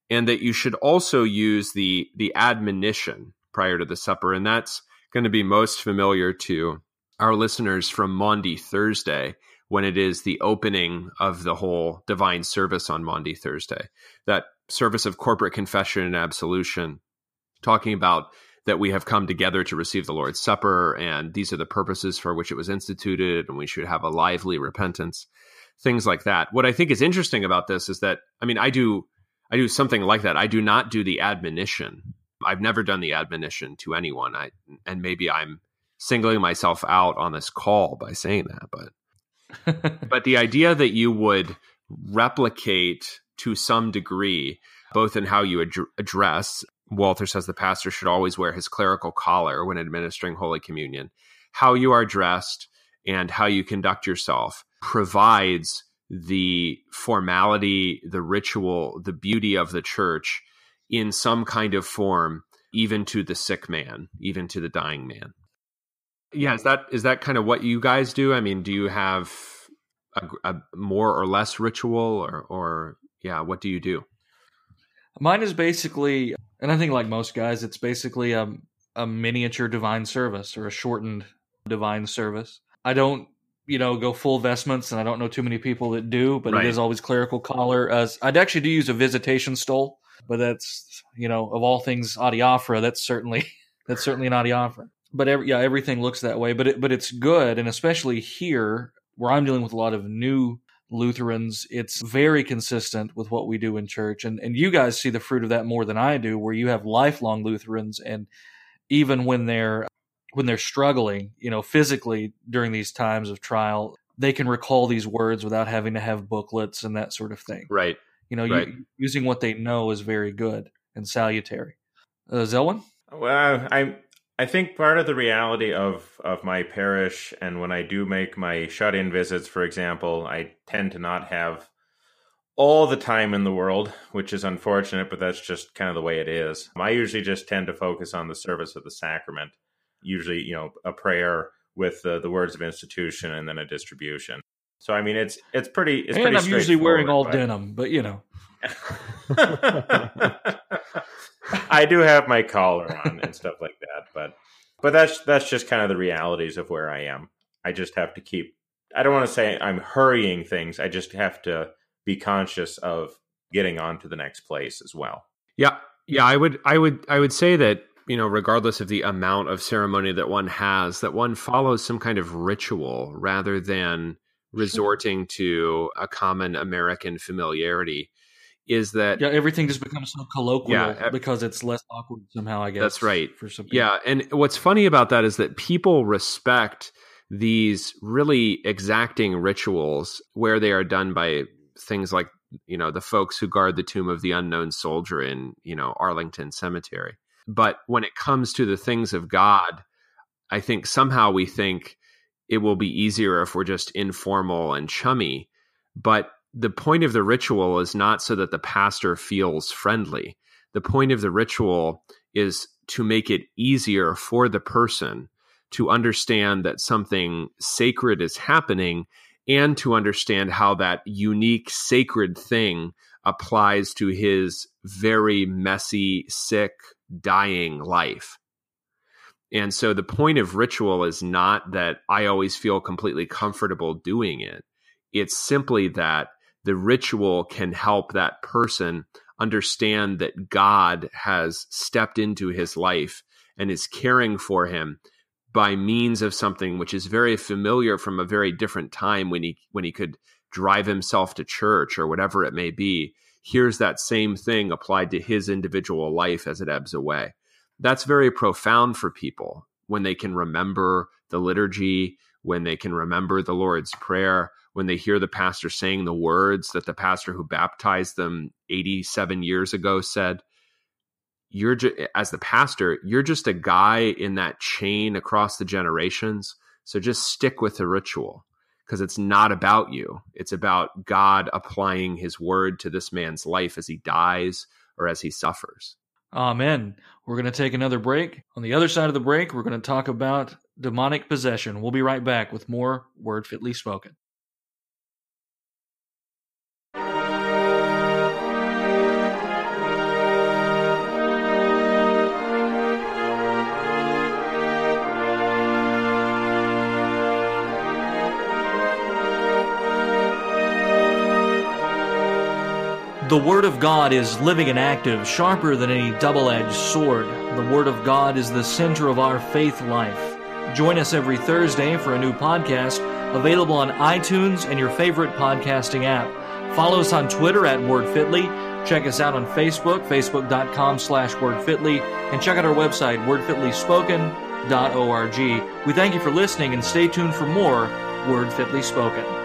Speaker 2: and that you should also use the the admonition prior to the supper, and that's going to be most familiar to our listeners from Maundy Thursday when it is the opening of the whole divine service on Maundy Thursday. That service of corporate confession and absolution, talking about that we have come together to receive the Lord's Supper, and these are the purposes for which it was instituted, and we should have a lively repentance, things like that. What I think is interesting about this is that, I mean, I do, I do something like that. I do not do the admonition. I've never done the admonition to anyone. I, and maybe I'm singling myself out on this call by saying that, but but the idea that you would replicate to some degree both in how you ad- address walther says the pastor should always wear his clerical collar when administering holy communion how you are dressed and how you conduct yourself provides the formality the ritual the beauty of the church in some kind of form even to the sick man even to the dying man yeah, is that is that kind of what you guys do? I mean, do you have a, a more or less ritual, or or yeah, what do you do?
Speaker 1: Mine is basically, and I think like most guys, it's basically a, a miniature divine service or a shortened divine service. I don't, you know, go full vestments, and I don't know too many people that do, but
Speaker 2: Right.
Speaker 1: it is always clerical collar. As I'd actually do use a visitation stole, but that's you know, of all things adiaphora, that's certainly that's certainly an adiaphora. But every, yeah, everything looks that way. But it, but it's good, and especially here where I'm dealing with a lot of new Lutherans, it's very consistent with what we do in church. And and you guys see the fruit of that more than I do, where you have lifelong Lutherans and even when they're when they're struggling, you know, physically during these times of trial, they can recall these words without having to have booklets and that sort of thing.
Speaker 2: Right.
Speaker 1: You know,
Speaker 2: Right.
Speaker 1: you, using what they know is very good and salutary. Uh, Zelwyn?
Speaker 3: Well, I I think part of the reality of of my parish, and when I do make my shut in visits, for example, I tend to not have all the time in the world, which is unfortunate, but that's just kind of the way it is. I usually just tend to focus on the service of the sacrament. Usually, you know, a prayer with the, the words of institution and then a distribution. So, I mean, it's it's pretty. It's
Speaker 1: and
Speaker 3: pretty
Speaker 1: I'm usually wearing all
Speaker 3: but-
Speaker 1: denim, but you know.
Speaker 3: I do have my collar on and stuff like that, but but that's that's just kind of the realities of where I am. I just have to keep I don't want to say I'm hurrying things. I just have to be conscious of getting on to the next place as well.
Speaker 2: Yeah. Yeah, I would I would I would say that you know, regardless of the amount of ceremony that one has, that one follows some kind of ritual rather than resorting to a common American familiarity. Is that
Speaker 1: yeah? Everything just becomes so colloquial
Speaker 2: Yeah,
Speaker 1: because it's less awkward somehow. I guess
Speaker 2: That's right.
Speaker 1: For some people.
Speaker 2: Yeah, and what's funny about that is that people respect these really exacting rituals where they are done by things like you know the folks who guard the tomb of the unknown soldier in you know Arlington Cemetery. But when it comes to the things of God, I think somehow we think it will be easier if we're just informal and chummy. But the point of the ritual is not so that the pastor feels friendly. The point of the ritual is to make it easier for the person to understand that something sacred is happening and to understand how that unique sacred thing applies to his very messy, sick, dying life. And so the point of ritual is not that I always feel completely comfortable doing it. It's simply that the ritual can help that person understand that God has stepped into his life and is caring for him by means of something which is very familiar from a very different time when he when he could drive himself to church or whatever it may be. Here's that same thing applied to his individual life as it ebbs away. That's very profound for people when they can remember the liturgy when they can remember the lord's prayer when they hear the pastor saying the words that the pastor who baptized them 87 years ago said you're ju- as the pastor you're just a guy in that chain across the generations so just stick with the ritual because it's not about you it's about god applying his word to this man's life as he dies or as he suffers
Speaker 1: Amen. We're going to take another break. On the other side of the break, we're going to talk about demonic possession. We'll be right back with more Word Fitly Spoken. The Word of God is living and active, sharper than any double edged sword. The Word of God is the center of our faith life. Join us every Thursday for a new podcast available on iTunes and your favorite podcasting app. Follow us on Twitter at WordFitly. Check us out on Facebook, facebook.com slash WordFitly, and check out our website, wordfitlyspoken.org. We thank you for listening and stay tuned for more Word Fitly Spoken.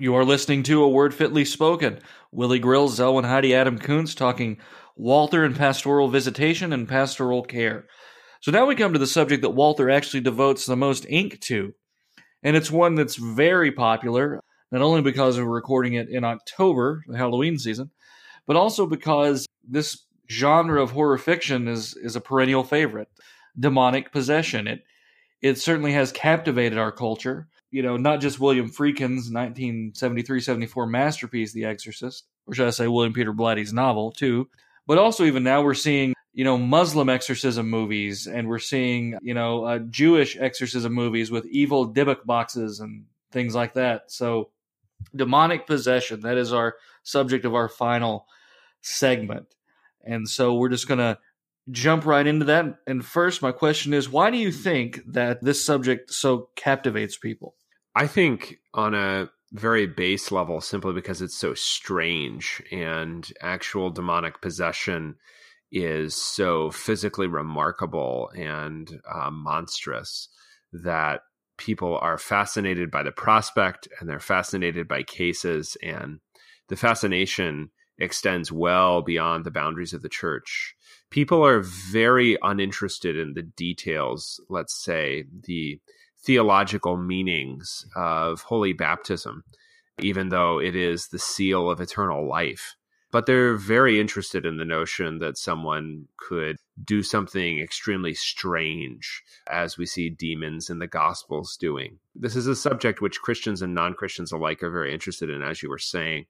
Speaker 1: You are listening to A Word Fitly Spoken. Willie Grills, Zelwyn Heide, Adam Koontz talking Walther and pastoral visitation and pastoral care. So now we come to the subject that Walther actually devotes the most ink to. And it's one that's very popular, not only because we're recording it in October, the Halloween season, but also because this genre of horror fiction is, is a perennial favorite. Demonic possession. It it certainly has captivated our culture you know, not just William Friedkin's 1973-74 masterpiece, The Exorcist, or should I say William Peter Blatty's novel too, but also even now we're seeing, you know, Muslim exorcism movies, and we're seeing, you know, uh, Jewish exorcism movies with evil Dybbuk boxes and things like that. So, demonic possession, that is our subject of our final segment. And so we're just going to jump right into that. And first, my question is why do you think that this subject so captivates people?
Speaker 2: I think on a very base level, simply because it's so strange and actual demonic possession is so physically remarkable and uh, monstrous that people are fascinated by the prospect and they're fascinated by cases and the fascination extends well beyond the boundaries of the church. People are very uninterested in the details let's say the theological meanings of holy baptism, even though it is the seal of eternal life. but they're very interested in the notion that someone could do something extremely strange, as we see demons in the Gospels doing. This is a subject which Christians and non Christians alike are very interested in, as you were saying,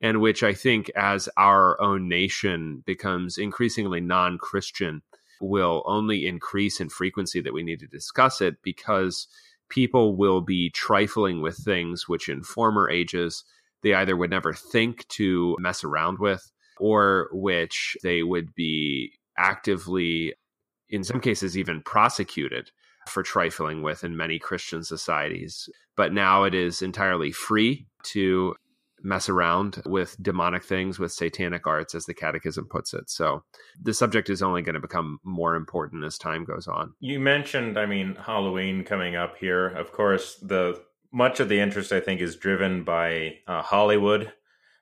Speaker 2: and which I think, as our own nation becomes increasingly non Christian, will only increase in frequency that we need to discuss it because people will be trifling with things which in former ages they either would never think to mess around with or which they would be actively, in some cases, even prosecuted for trifling with in many Christian societies. But now it is entirely free to mess around with demonic things, with satanic arts, as the Catechism puts it. So the subject is only going to become more important as time goes on.
Speaker 3: You mentioned, I mean, Halloween coming up here. Of course, the much of the interest I think is driven by uh, Hollywood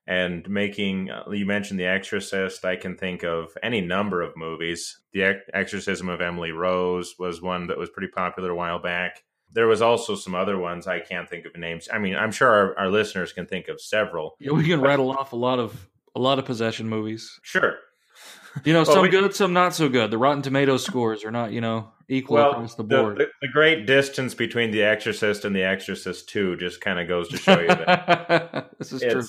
Speaker 3: and making. Uh, you mentioned The Exorcist. I can think of any number of movies. The Exorcism of Emily Rose was one that was pretty popular a while back. There was also some other ones I can't think of names. I mean, I'm sure our, our listeners can think of several.
Speaker 1: Yeah, we can rattle off a lot of a lot of possession movies.
Speaker 3: Sure.
Speaker 1: You know, well, some we, good, some not so good. The Rotten Tomatoes scores are not, you know, equal well, across the board.
Speaker 3: The, the, the, great distance between The Exorcist and The Exorcist Two just kind of goes to show you that
Speaker 1: this is true.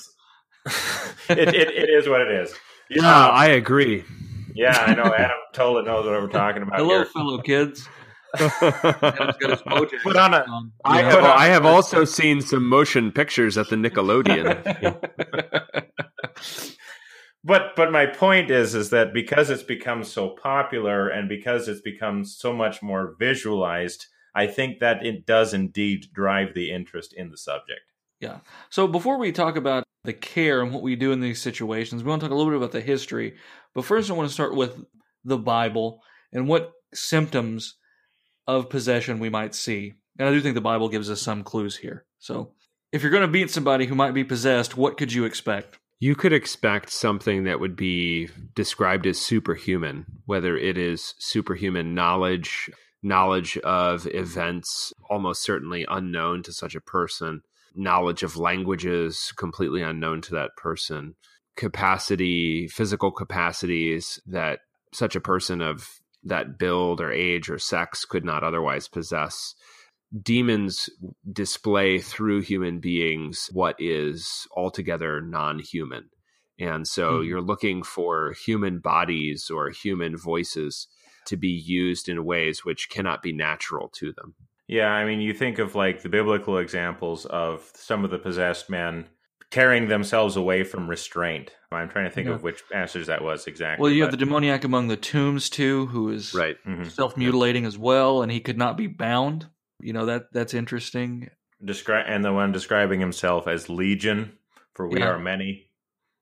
Speaker 3: it, it, it is what it is.
Speaker 2: Yeah, I agree.
Speaker 3: Yeah, I know. Adam totally knows what we're talking about.
Speaker 1: Hello,
Speaker 3: here.
Speaker 1: fellow kids.
Speaker 3: put on a.
Speaker 2: Um, I have, I have also seen some motion pictures at the Nickelodeon.
Speaker 3: but but my point is is that because it's become so popular and because it's become so much more visualized i think that it does indeed drive the interest in the subject
Speaker 1: yeah so before we talk about the care and what we do in these situations we want to talk a little bit about the history but first i want to start with the bible and what symptoms of possession we might see. And i do think the bible gives us some clues here. So if you're going to beat somebody who might be possessed what could you expect?
Speaker 2: You could expect something that would be described as superhuman, whether it is superhuman knowledge, knowledge of events almost certainly unknown to such a person, knowledge of languages completely unknown to that person, capacity, physical capacities that such a person of that build or age or sex could not otherwise possess. Demons display through human beings what is altogether non-human. And so mm-hmm. you're looking for human bodies or human voices to be used in ways which cannot be natural to them.
Speaker 3: Yeah i mean you think of like the biblical examples of some of the possessed men tearing themselves away from restraint i'm trying to think yeah. of which passage that was exactly
Speaker 1: well you but... have the demoniac among the tombs too who is
Speaker 2: right
Speaker 1: mm-hmm. self-mutilating as well and he could not be bound you know that that's interesting.
Speaker 3: Describe and the one describing himself as Legion, for we yeah. are many.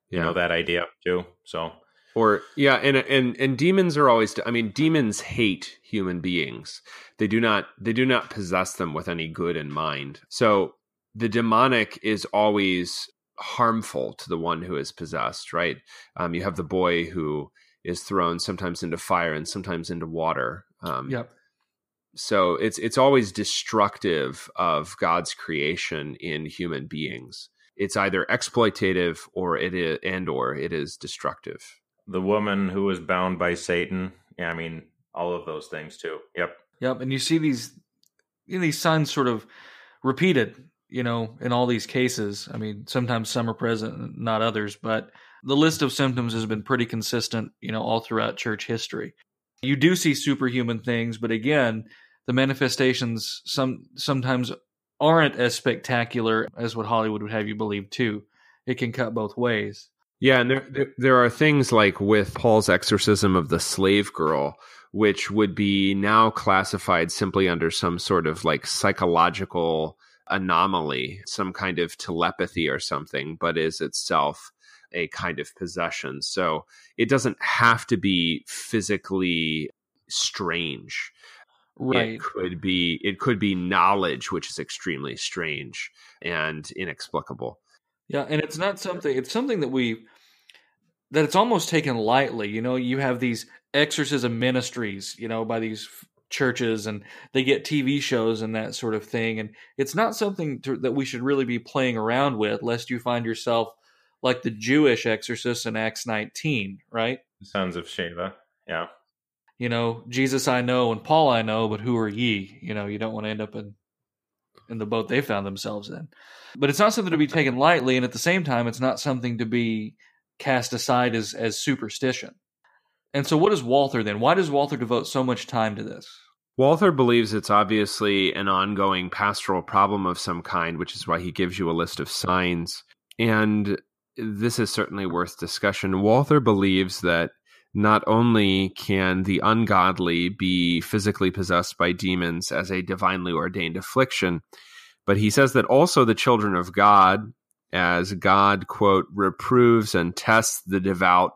Speaker 3: You yeah. know that idea too. So
Speaker 2: or yeah and and and demons are always i mean demons hate human beings they do not they do not possess them with any good in mind so the demonic is always harmful to the one who is possessed right um, you have the boy who is thrown sometimes into fire and sometimes into water
Speaker 1: um, yep
Speaker 2: so it's it's always destructive of God's creation in human beings. It's either exploitative or it is and or it is destructive.
Speaker 3: The woman who was bound by Satan. Yeah, I mean all of those things too. Yep.
Speaker 1: Yep. And you see these you know, these signs sort of repeated, you know, in all these cases. I mean, sometimes some are present, not others, but the list of symptoms has been pretty consistent, you know, all throughout church history. You do see superhuman things, but again, the manifestations some sometimes aren't as spectacular as what Hollywood would have you believe too. It can cut both ways.
Speaker 2: Yeah, and there, there, there are things like with Paul's exorcism of the slave girl, which would be now classified simply under some sort of like psychological anomaly, some kind of telepathy or something, but is itself a kind of possession. So it doesn't have to be physically strange.
Speaker 1: Right.
Speaker 2: it could be it could be knowledge which is extremely strange and inexplicable.
Speaker 1: Yeah and it's not something it's something that we that it's almost taken lightly you know? You have these exorcism ministries you know by these churches and they get tv shows and that sort of thing and it's not something to, that we should really be playing around with lest you find yourself like the Jewish exorcists in Acts 19, right?
Speaker 3: Sons of Sceva. Yeah.
Speaker 1: You know, Jesus I know and Paul I know, but who are ye? You know, you don't want to end up in in the boat they found themselves in. But it's not something to be taken lightly, and at the same time, it's not something to be cast aside as as superstition. And so, what is Walther then? Why does Walther devote so much time to this?
Speaker 2: Walther believes it's obviously an ongoing pastoral problem of some kind, which is why he gives you a list of signs. And this is certainly worth discussion. Walther believes that not only can the ungodly be physically possessed by demons as a divinely ordained affliction, but he says that also the children of God, as God, quote, reproves and tests the devout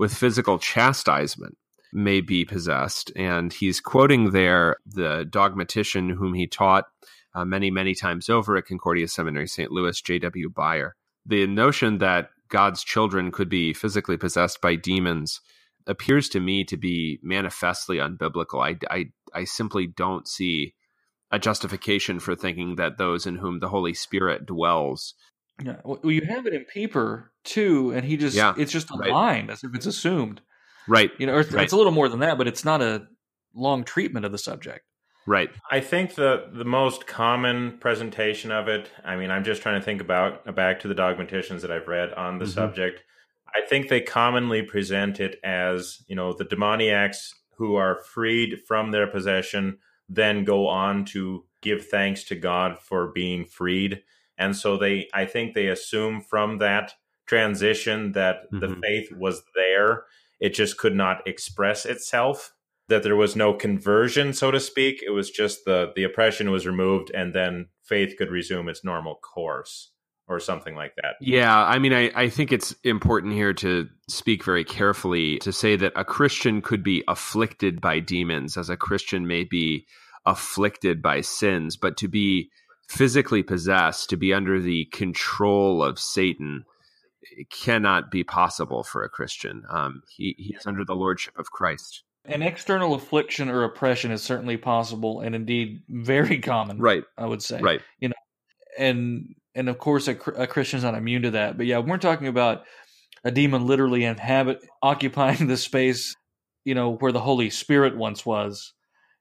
Speaker 2: with physical chastisement, may be possessed. And he's quoting there the dogmatician whom he taught uh, many, many times over at Concordia Seminary, St. Louis, J.W. Baier. The notion that God's children could be physically possessed by demons appears to me to be manifestly unbiblical. I, I, I simply don't see a justification for thinking that those in whom the Holy Spirit dwells.
Speaker 1: Yeah, well, you have it in Pieper too, and he just
Speaker 2: Yeah,
Speaker 1: it's just a
Speaker 2: right.
Speaker 1: line as if it's assumed.
Speaker 2: Right,
Speaker 1: You know, or it's,
Speaker 2: Right.
Speaker 1: it's a little more than that, but it's not a long treatment of the subject.
Speaker 2: right.
Speaker 3: I think the the most common presentation of it. I mean, I'm just trying to think about back to the dogmaticians that I've read on the
Speaker 2: Mhm.
Speaker 3: subject. I think they commonly present it as you know the demoniacs who are freed from their possession then go on to give thanks to God for being freed, and so they I think they assume from that transition that the
Speaker 2: Mhm.
Speaker 3: faith was there, it just could not express itself that there was no conversion, so to speak. It was just the the oppression was removed, and then faith could resume its normal course, or something like that.
Speaker 2: Yeah, I mean, I, I think it's important here to speak very carefully to say that a Christian could be afflicted by demons, as a Christian may be afflicted by sins, but to be physically possessed, to be under the control of Satan, it cannot be possible for a Christian. Um, he, he's under the lordship of Christ.
Speaker 1: An external affliction or oppression is certainly possible, and indeed very common.
Speaker 2: Right,
Speaker 1: I would say.
Speaker 2: right.
Speaker 1: You know, and and of course a, a Christian's not immune to that. But yeah, we're talking about a demon literally inhabit occupying the space, you know, where the Holy Spirit once was.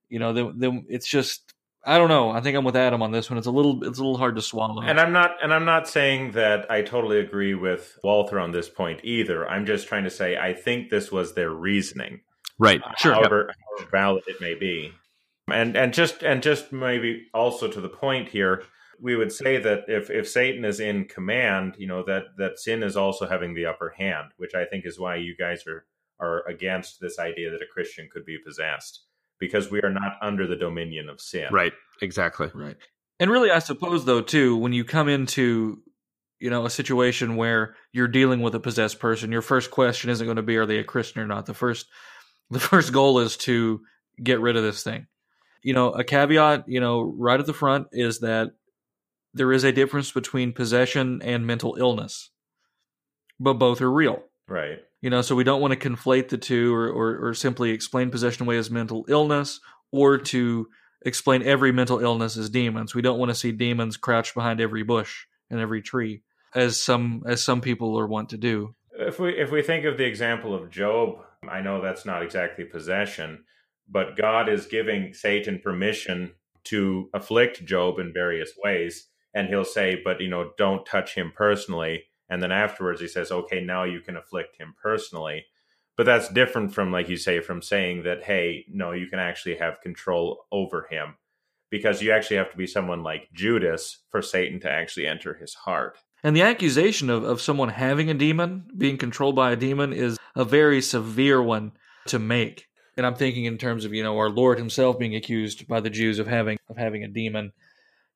Speaker 1: You know, then then it's just I don't know. I think I'm with Adam on this one. It's a little it's a little hard to swallow.
Speaker 3: And I'm not and I'm not saying that I totally agree with Walther on this point either. I'm just trying to say I think this was their reasoning.
Speaker 2: Right.
Speaker 1: Uh, sure.
Speaker 3: however, however valid it may be. And and just and just maybe also to the point here, we would say that if if Satan is in command, you know that that sin is also having the upper hand, which I think is why you guys are are against this idea that a Christian could be possessed because we are not under the dominion of sin.
Speaker 2: Right. Exactly.
Speaker 1: Right. And really, I suppose though too, when you come into you know a situation where you're dealing with a possessed person, your first question isn't going to be are they a Christian or not. The first the first goal is to get rid of this thing. You know, a caveat, you know, right at the front is that there is a difference between possession and mental illness, but both are real.
Speaker 3: Right.
Speaker 1: You know, so we don't want to conflate the two or, or, or simply explain possession away as mental illness or to explain every mental illness as demons. We don't want to see demons crouched behind every bush and every tree as some as some people are wont to do.
Speaker 3: If we if we think of the example of Job, I know that's not exactly possession, but God is giving Satan permission to afflict Job in various ways, and he'll say, "But you know, don't touch him personally." And then afterwards, he says, "Okay, now you can afflict him personally." But that's different from, like you say, from saying that, "Hey, no, you can actually have control over him," because you actually have to be someone like Judas for Satan to actually enter his heart.
Speaker 1: And the accusation of, of someone having a demon, being controlled by a demon, is a very severe one to make. And I'm thinking in terms of, you know, our Lord himself being accused by the Jews of having of having a demon.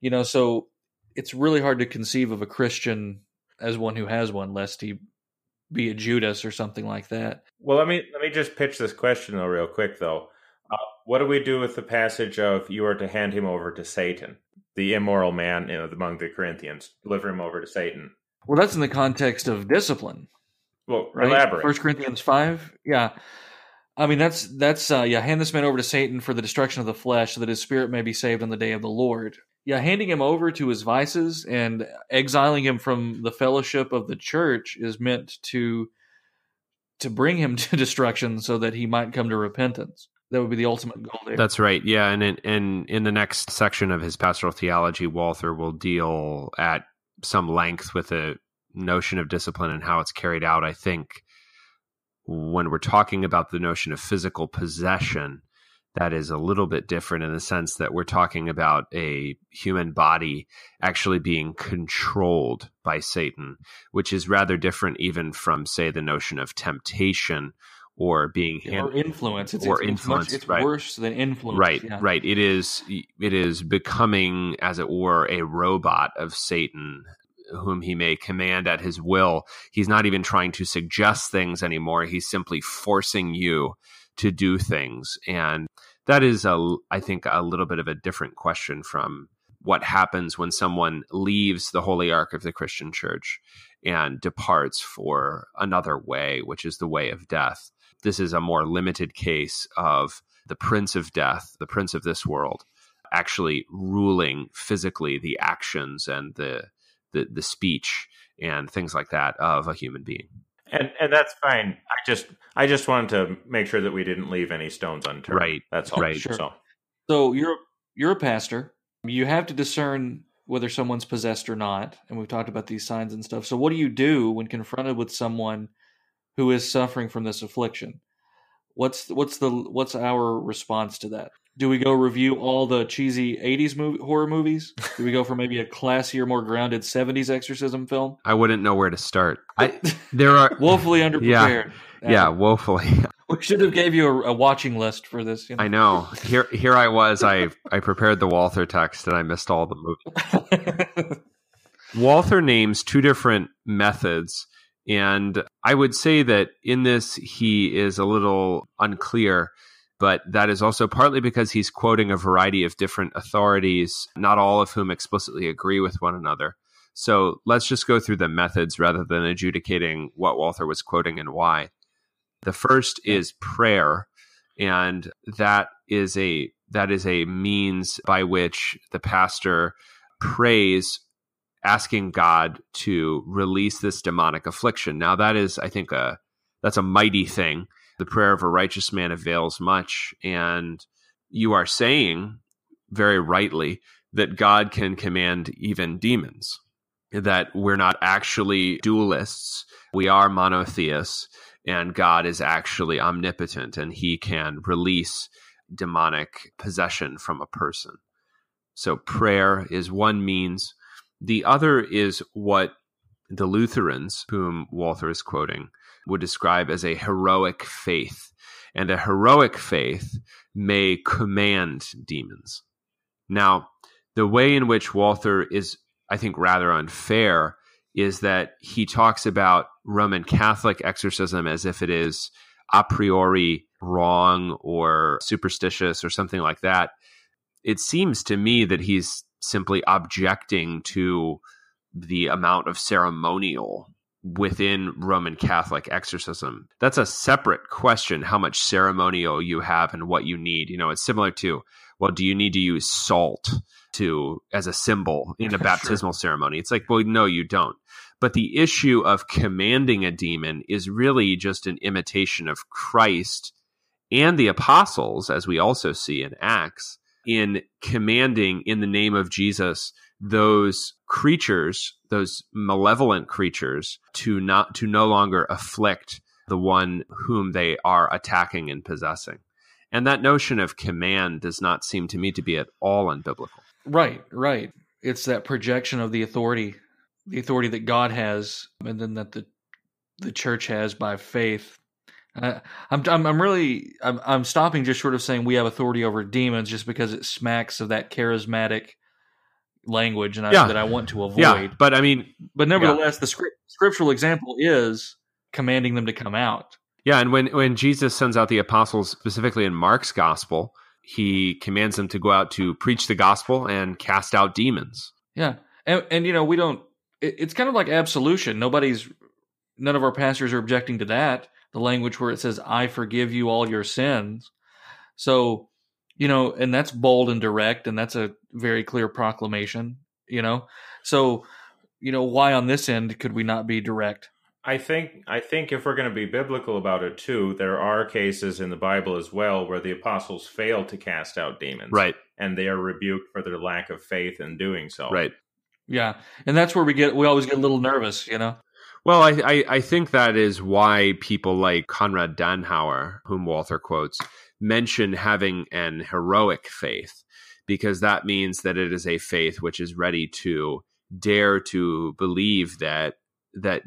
Speaker 1: You know, so it's really hard to conceive of a Christian as one who has one, lest he be a Judas or something like that.
Speaker 3: Well, let me let me just pitch this question though, real quick though. Uh, what do we do with the passage of you are to hand him over to Satan, the immoral man you know, among the Corinthians, deliver him over to Satan?
Speaker 1: Well, that's in the context of discipline.
Speaker 3: Well,
Speaker 1: right?
Speaker 3: elaborate.
Speaker 1: First Corinthians five. Yeah. I mean that's that's uh yeah, hand this man over to Satan for the destruction of the flesh, so that his spirit may be saved on the day of the Lord. Yeah, handing him over to his vices and exiling him from the fellowship of the church is meant to to bring him to destruction so that he might come to repentance. That would be the ultimate goal there.
Speaker 2: That's right. Yeah, and in, and in the next section of his pastoral theology, Walther will deal at some length with the notion of discipline and how it's carried out. I think when we're talking about the notion of physical possession, that is a little bit different in the sense that we're talking about a human body actually being controlled by Satan, which is rather different even from, say, the notion of temptation or being
Speaker 1: hand- or influence. It's,
Speaker 2: or
Speaker 1: it's,
Speaker 2: influence.
Speaker 1: It's, much, it's
Speaker 2: right.
Speaker 1: worse than influence.
Speaker 2: Right,
Speaker 1: yeah.
Speaker 2: right. It is. It is becoming, as it were, a robot of Satan whom he may command at his will. He's not even trying to suggest things anymore. He's simply forcing you to do things. And that is, a, I think, a little bit of a different question from what happens when someone leaves the holy ark of the Christian church and departs for another way, which is the way of death. This is a more limited case of the prince of death, the prince of this world, actually ruling physically the actions and the the, the speech and things like that of a human being.
Speaker 3: And and that's fine. I just I just wanted to make sure that we didn't leave any stones unturned.
Speaker 2: Right.
Speaker 3: That's all.
Speaker 2: Right.
Speaker 1: Sure.
Speaker 3: So
Speaker 1: So you're you're a pastor. You have to discern whether someone's possessed or not, and we've talked about these signs and stuff. So what do you do when confronted with someone who is suffering from this affliction? What's what's the what's our response to that? Do we go review all the cheesy '80s movie, horror movies? Do we go for maybe a classier, more grounded '70s exorcism film?
Speaker 2: I wouldn't know where to start. I, there are
Speaker 1: woefully underprepared.
Speaker 2: yeah, woefully.
Speaker 1: we should have gave you a, a watching list for this. You know?
Speaker 2: I know. Here, here I was. I I prepared the Walther text and I missed all the movies. Walther names two different methods, and I would say that in this he is a little unclear. But that is also partly because he's quoting a variety of different authorities, not all of whom explicitly agree with one another. So let's just go through the methods rather than adjudicating what Walther was quoting and why. The first is prayer, and that is a that is a means by which the pastor prays asking God to release this demonic affliction. Now that is I think a that's a mighty thing. The prayer of a righteous man avails much and you are saying very rightly that God can command even demons. That we're not actually dualists, we are monotheists and God is actually omnipotent and he can release demonic possession from a person. So prayer is one means. The other is what the Lutherans, whom Walther is quoting, would describe as a heroic faith. And a heroic faith may command demons. Now, the way in which Walther is, I think, rather unfair is that he talks about Roman Catholic exorcism as if it is a priori wrong or superstitious or something like that. It seems to me that he's simply objecting to the amount of ceremonial within Roman Catholic exorcism. That's a separate question how much ceremonial you have and what you need. You know, it's similar to well, do you need to use salt to as a symbol in a baptismal sure. ceremony? It's like, well, no, you don't. But the issue of commanding a demon is really just an imitation of Christ and the apostles, as we also see in Acts, in commanding in the name of Jesus those creatures, those malevolent creatures, to not to no longer afflict the one whom they are attacking and possessing. And that notion of command does not seem to me to be at all unbiblical.
Speaker 1: Right, right. It's that projection of the authority, the authority that God has, and then that the the church has by faith. Uh, I'm, I'm I'm really I'm I'm stopping just short of saying we have authority over demons just because it smacks of that charismatic language and I,
Speaker 2: yeah.
Speaker 1: that I want to avoid.
Speaker 2: Yeah, but I mean,
Speaker 1: but nevertheless, yeah. the script, scriptural example is commanding them to come out.
Speaker 2: Yeah, and when when Jesus sends out the apostles, specifically in Mark's gospel, he commands them to go out to preach the gospel and cast out demons.
Speaker 1: Yeah, and and you know we don't. It, it's kind of like absolution. Nobody's, none of our pastors are objecting to that. The language where it says, "I forgive you all your sins." So You know, and that's bold and direct, and that's a very clear proclamation. You know, so you know why on this end could we not be direct?
Speaker 3: I think I think if we're going to be biblical about it too, there are cases in the Bible as well where the apostles fail to cast out demons,
Speaker 2: Right.
Speaker 3: And they are rebuked for their lack of faith in doing so,
Speaker 2: Right.
Speaker 1: Yeah, and that's where we get we always get a little nervous. You know,
Speaker 2: Well, I, I, I think that is why people like Conrad Dannhauer, whom Walther quotes, mention having an heroic faith, because that means that it is a faith which is ready to dare to believe that that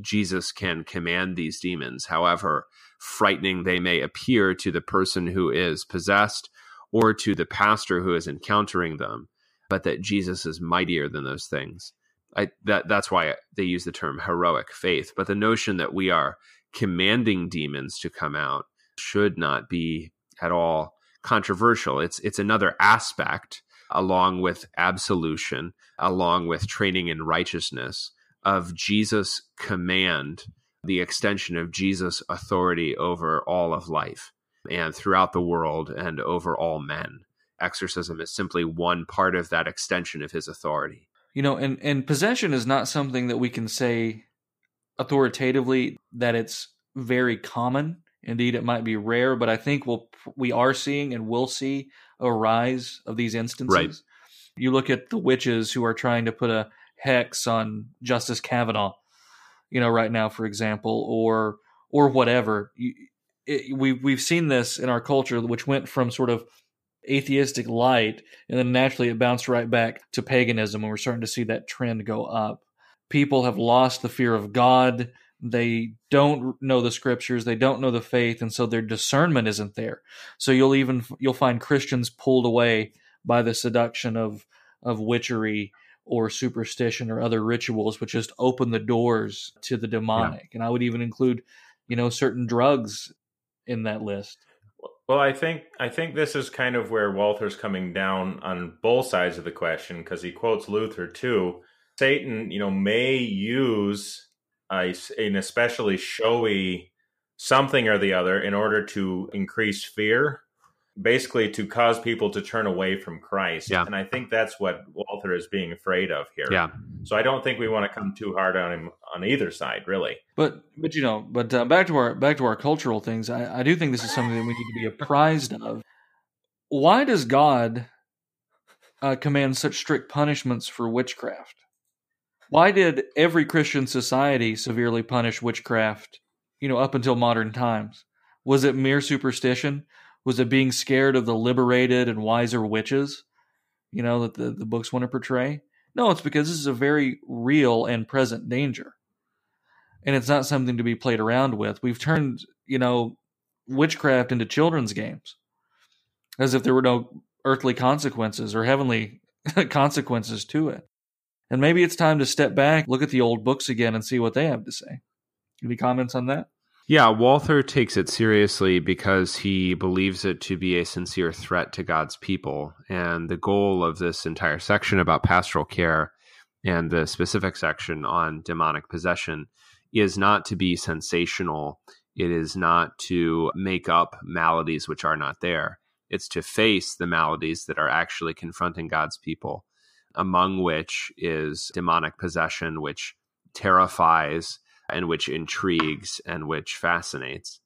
Speaker 2: Jesus can command these demons, however frightening they may appear to the person who is possessed or to the pastor who is encountering them, but that Jesus is mightier than those things. I, that that's why they use the term heroic faith. But the notion that we are commanding demons to come out should not be at all controversial. It's it's another aspect, along with absolution, along with training in righteousness, of Jesus' command, the extension of Jesus' authority over all of life and throughout the world and over all men. Exorcism is simply one part of that extension of his authority.
Speaker 1: you know, and and possession is not something that we can say authoritatively that it's very common. Indeed, it might be rare, but I think we'll we are seeing and will see a rise of these instances.
Speaker 2: Right.
Speaker 1: You look at the witches who are trying to put a hex on Justice Kavanaugh, you know, right now, for example, or or whatever. You, it, we we've seen this in our culture, which went from sort of atheistic light, and then naturally it bounced right back to paganism, and we're starting to see that trend go up. People have lost the fear of God. They don't know the scriptures. They don't know the faith, and so their discernment isn't there. So you'll even you'll find Christians pulled away by the seduction of of witchery or superstition or other rituals, which just open the doors to the demonic. And I would even include, you know, certain drugs in that list.
Speaker 3: Well, I think I think this is kind of where Walther's coming down on both sides of the question because he quotes Luther too. Satan, you know, may use a, an especially showy something or the other in order to increase fear, basically to cause people to turn away from Christ.
Speaker 2: Yeah.
Speaker 3: And I think that's what Walther is being afraid of here.
Speaker 2: Yeah.
Speaker 3: So I don't think we want to come too hard on him on either side, really.
Speaker 1: But but you know, but uh, back to our back to our cultural things. I, I do think this is something that we need to be apprised of. Why does God uh, command such strict punishments for witchcraft? Why did every Christian society severely punish witchcraft? You know, up until modern times, was it mere superstition? Was it being scared of the liberated and wiser witches? You know that the, the books want to portray. No, it's because this is a very real and present danger and it's not something to be played around with. We've turned, you know, witchcraft into children's games as if there were no earthly consequences or heavenly consequences to it. And maybe it's time to step back, look at the old books again, and see what they have to say. Any comments on that?
Speaker 2: Yeah, Walther takes it seriously because he believes it to be a sincere threat to God's people. And the goal of this entire section about pastoral care and the specific section on demonic possession is not to be sensational. It is not to make up maladies which are not there. It's to face the maladies that are actually confronting God's people, among which is demonic possession, which terrifies and which intrigues and which fascinates.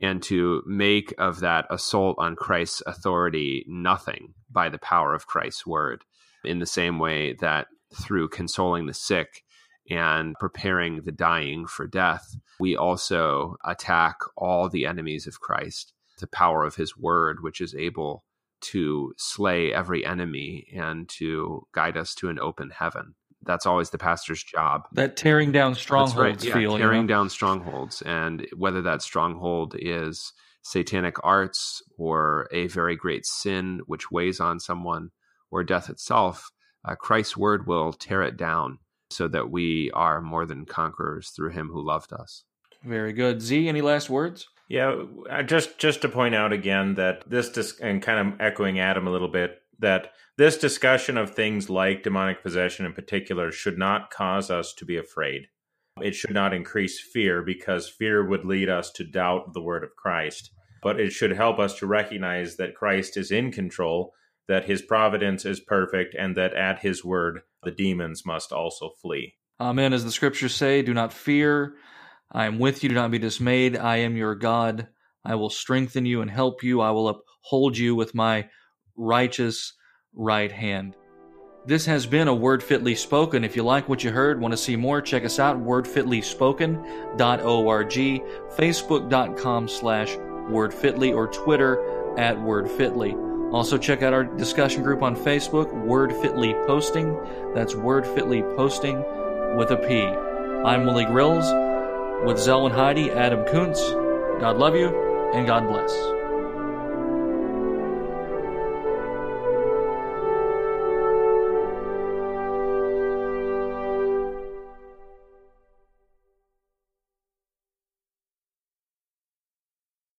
Speaker 2: And to make of that assault on Christ's authority nothing by the power of Christ's word, in the same way that through consoling the sick, and preparing the dying for death, we also attack all the enemies of Christ, the power of his word, which is able to slay every enemy and to guide us to an open heaven. That's always the pastor's job.
Speaker 1: That tearing down strongholds
Speaker 2: right. Yeah,
Speaker 1: feel. you
Speaker 2: tearing
Speaker 1: know?
Speaker 2: down strongholds, and whether that stronghold is satanic arts or a very great sin which weighs on someone or death itself, uh, Christ's word will tear it down so that we are more than conquerors through him who loved us.
Speaker 1: Very good. Z, any last words?
Speaker 3: Yeah, just just to point out again that this dis- and kind of echoing Adam a little bit that this discussion of things like demonic possession in particular should not cause us to be afraid. It should not increase fear because fear would lead us to doubt the word of Christ. but it should help us to recognize that Christ is in control, that his providence is perfect, and that at his word the demons must also flee.
Speaker 1: Amen. As the scriptures say, do not fear. I am with you. Do not be dismayed. I am your God. I will strengthen you and help you. I will uphold you with my righteous right hand. This has been a Word Fitly Spoken. If you like what you heard, want to see more, check us out, wordfitlyspoken.org, facebook.com slash wordfitly, or Twitter at wordfitly. Also check out our discussion group on Facebook, Word Fitly Posting. That's Word Fitly Posting with a P. I'm Willie Grills with Zelwyn Heide, Adam Koontz. God love you, and God bless.